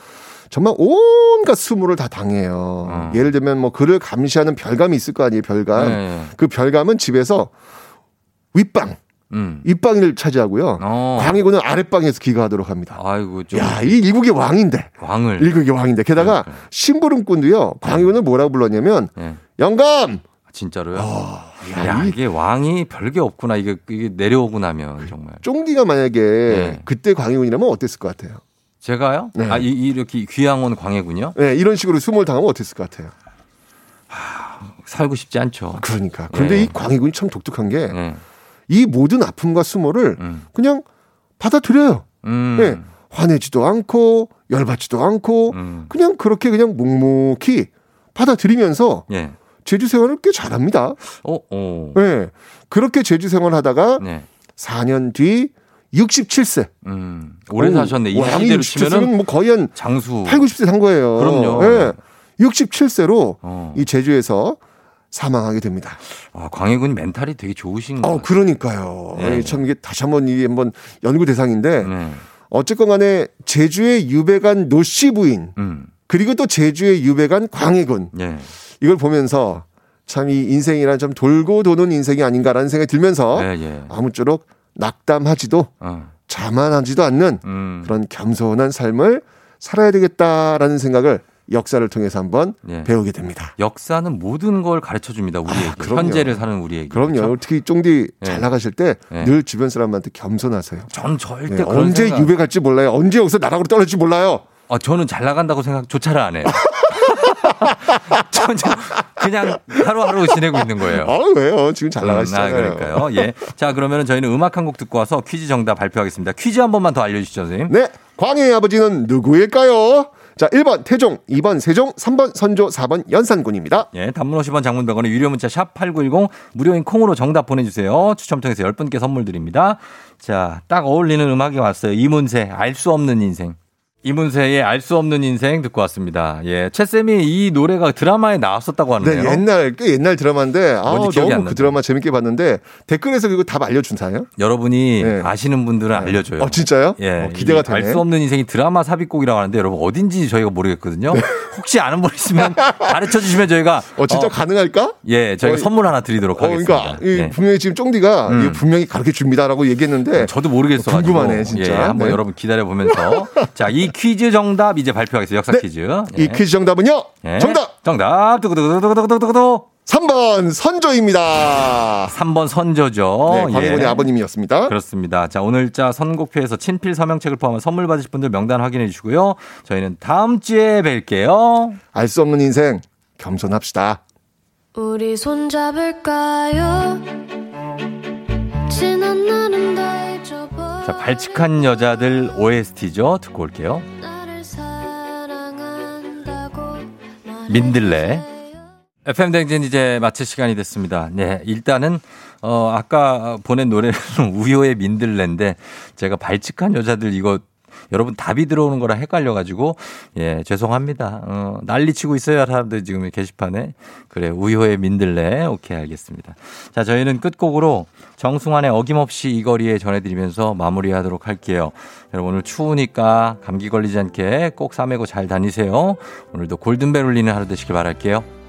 정말 온갖 수모를 다 당해요. 어. 예를 들면 뭐 그를 감시하는 별감이 있을 거 아니에요, 별감. 네. 그 별감은 집에서 윗방, 음. 윗방을 차지하고요. 어. 광해군은 아랫방에서 기거하도록 합니다. 아이고 좀 야, 이 일국의 왕인데. 왕을 일국의 왕인데. 게다가 그러니까요. 심부름꾼도요. 광해군을 뭐라고 불렀냐면 예. 영감. 진짜로요? 야, 야, 이 이게 왕이 별게 없구나. 이게 이게 내려오고 나면 정말. 쫑디가 만약에 네. 그때 광해군이라면 어땠을 것 같아요? 제가요? 네. 아, 이, 이렇게 귀양온 광해군요? 네, 이런 식으로 수모를 당하면 어땠을 것 같아요? 살고 싶지 않죠. 그러니까. 그런데 네. 이 광해군이 참 독특한 게이 네. 모든 아픔과 수모를 음. 그냥 받아들여요. 음. 네. 화내지도 않고 열받지도 않고 음. 그냥 그렇게 그냥 묵묵히 받아들이면서 예. 제주 생활을 꽤 잘합니다. 어, 어. 네. 그렇게 제주 생활을 하다가 네. 4년 뒤 67세. 음, 오래 어우, 사셨네. 이 나이대로 67세면 치면은 뭐 거의 한 장수. 8, 90세 산 거예요. 그럼요. 예. 67세로 어. 이 제주에서 사망하게 됩니다. 아, 광해군이 멘탈이 되게 좋으신 거 어, 그러니까요. 네. 예, 참 이게 다시 한번 이게 한번 연구 대상인데 네. 어쨌건 간에 제주에 유배간 노씨 부인 음. 그리고 또 제주에 유배간 광해군 예. 이걸 보면서 참 이 인생이란 좀 돌고 도는 인생이 아닌가라는 생각이 들면서 예, 예. 아무쪼록 낙담하지도 어. 자만하지도 않는 음. 그런 겸손한 삶을 살아야 되겠다라는 생각을 역사를 통해서 한번 예. 배우게 됩니다. 역사는 모든 걸 가르쳐 줍니다. 우리에게. 아. 현재를 사는 우리에게. 그럼요. 그렇죠? 특히 쫑디 예. 잘 나가실 때 예. 늘 주변 사람한테 겸손하세요. 전 절대 네, 언제 생각- 유배 갈지 몰라요. 언제 여기서 나락으로 떨어질지 몰라요. 아, 저는 잘 나간다고 생각 조차를 안 해요. 저는 그냥 하루하루 지내고 있는 거예요. 아 왜요? 지금 잘 음, 아, 나가시잖아요. 그러니까요. 예. 자, 그러면은 저희는 음악 한 곡 듣고 와서 퀴즈 정답 발표하겠습니다. 퀴즈 한 번만 더 알려주시죠, 선생님. 네. 광해의 아버지는 누구일까요? 자, 1번 태종, 2번 세종, 3번 선조, 4번 연산군입니다. 예, 단문 50원 장문 100원의 유료 문자 샵 8910 무료인 콩으로 정답 보내주세요. 추첨 통해서 10분께 선물 드립니다. 자, 딱 어울리는 음악이 왔어요. 이문세, 알 수 없는 인생. 이문세의 알 수 없는 인생 듣고 왔습니다. 예, 채쌤이 이 노래가 드라마에 나왔었다고 하는데요. 네, 옛날 꽤 옛날 드라마인데 아, 너무 그. 드라마 재밌게 봤는데 댓글에서 그거 답 알려준사요? 여러분이 네. 아시는 분들은 알려줘요. 어 진짜요? 예, 어, 기대가 되네. 알 수 없는 인생이 드라마 삽입곡이라고 하는데 여러분 어딘지 저희가 모르겠거든요. 혹시 아는 분 있으면 가르쳐 주시면 저희가 어 진짜 가능할까? 예, 저희가 어, 선물 하나 드리도록 어, 하겠습니다. 그러니까 이 예. 분명히 지금 쫑디가 음. 이거 분명히 가르쳐 줍니다라고 얘기했는데 저도 모르겠어 가지고 궁금하네 진짜. 예, 한번 네. 여러분 기다려 보면서 자, 이 퀴즈 정답 이제 발표하겠습니다. 역사 네. 퀴즈. 이 퀴즈 정답은요. 예. 정답 정답. 두구두구두구두구두구두구. 3번 선조입니다. 3번 선조죠. 네, 광해군의 예. 아버님이었습니다. 그렇습니다. 자, 오늘 자 선곡표에서 친필 서명책을 포함한 선물 받으실 분들 명단 확인해 주시고요. 저희는 다음 주에 뵐게요. 알 수 없는 인생 겸손합시다. 우리 손잡을까요? 지난 잊어버려 자, 발칙한 여자들 OST죠. 듣고 올게요. 민들레. FM 댕진 이제 마칠 시간이 됐습니다. 네, 일단은 어 아까 보낸 노래는 우효의 민들레인데 제가 발칙한 여자들 이거 여러분 답이 들어오는 거랑 헷갈려가지고 예 죄송합니다. 어, 난리치고 있어요 사람들 지금 게시판에 그래 우효의 민들레 오케이 알겠습니다. 자 저희는 끝곡으로 정승환의 어김없이 이 거리에 전해드리면서 마무리하도록 할게요. 여러분 오늘 추우니까 감기 걸리지 않게 꼭 싸매고 잘 다니세요. 오늘도 골든벨 울리는 하루 되시길 바랄게요.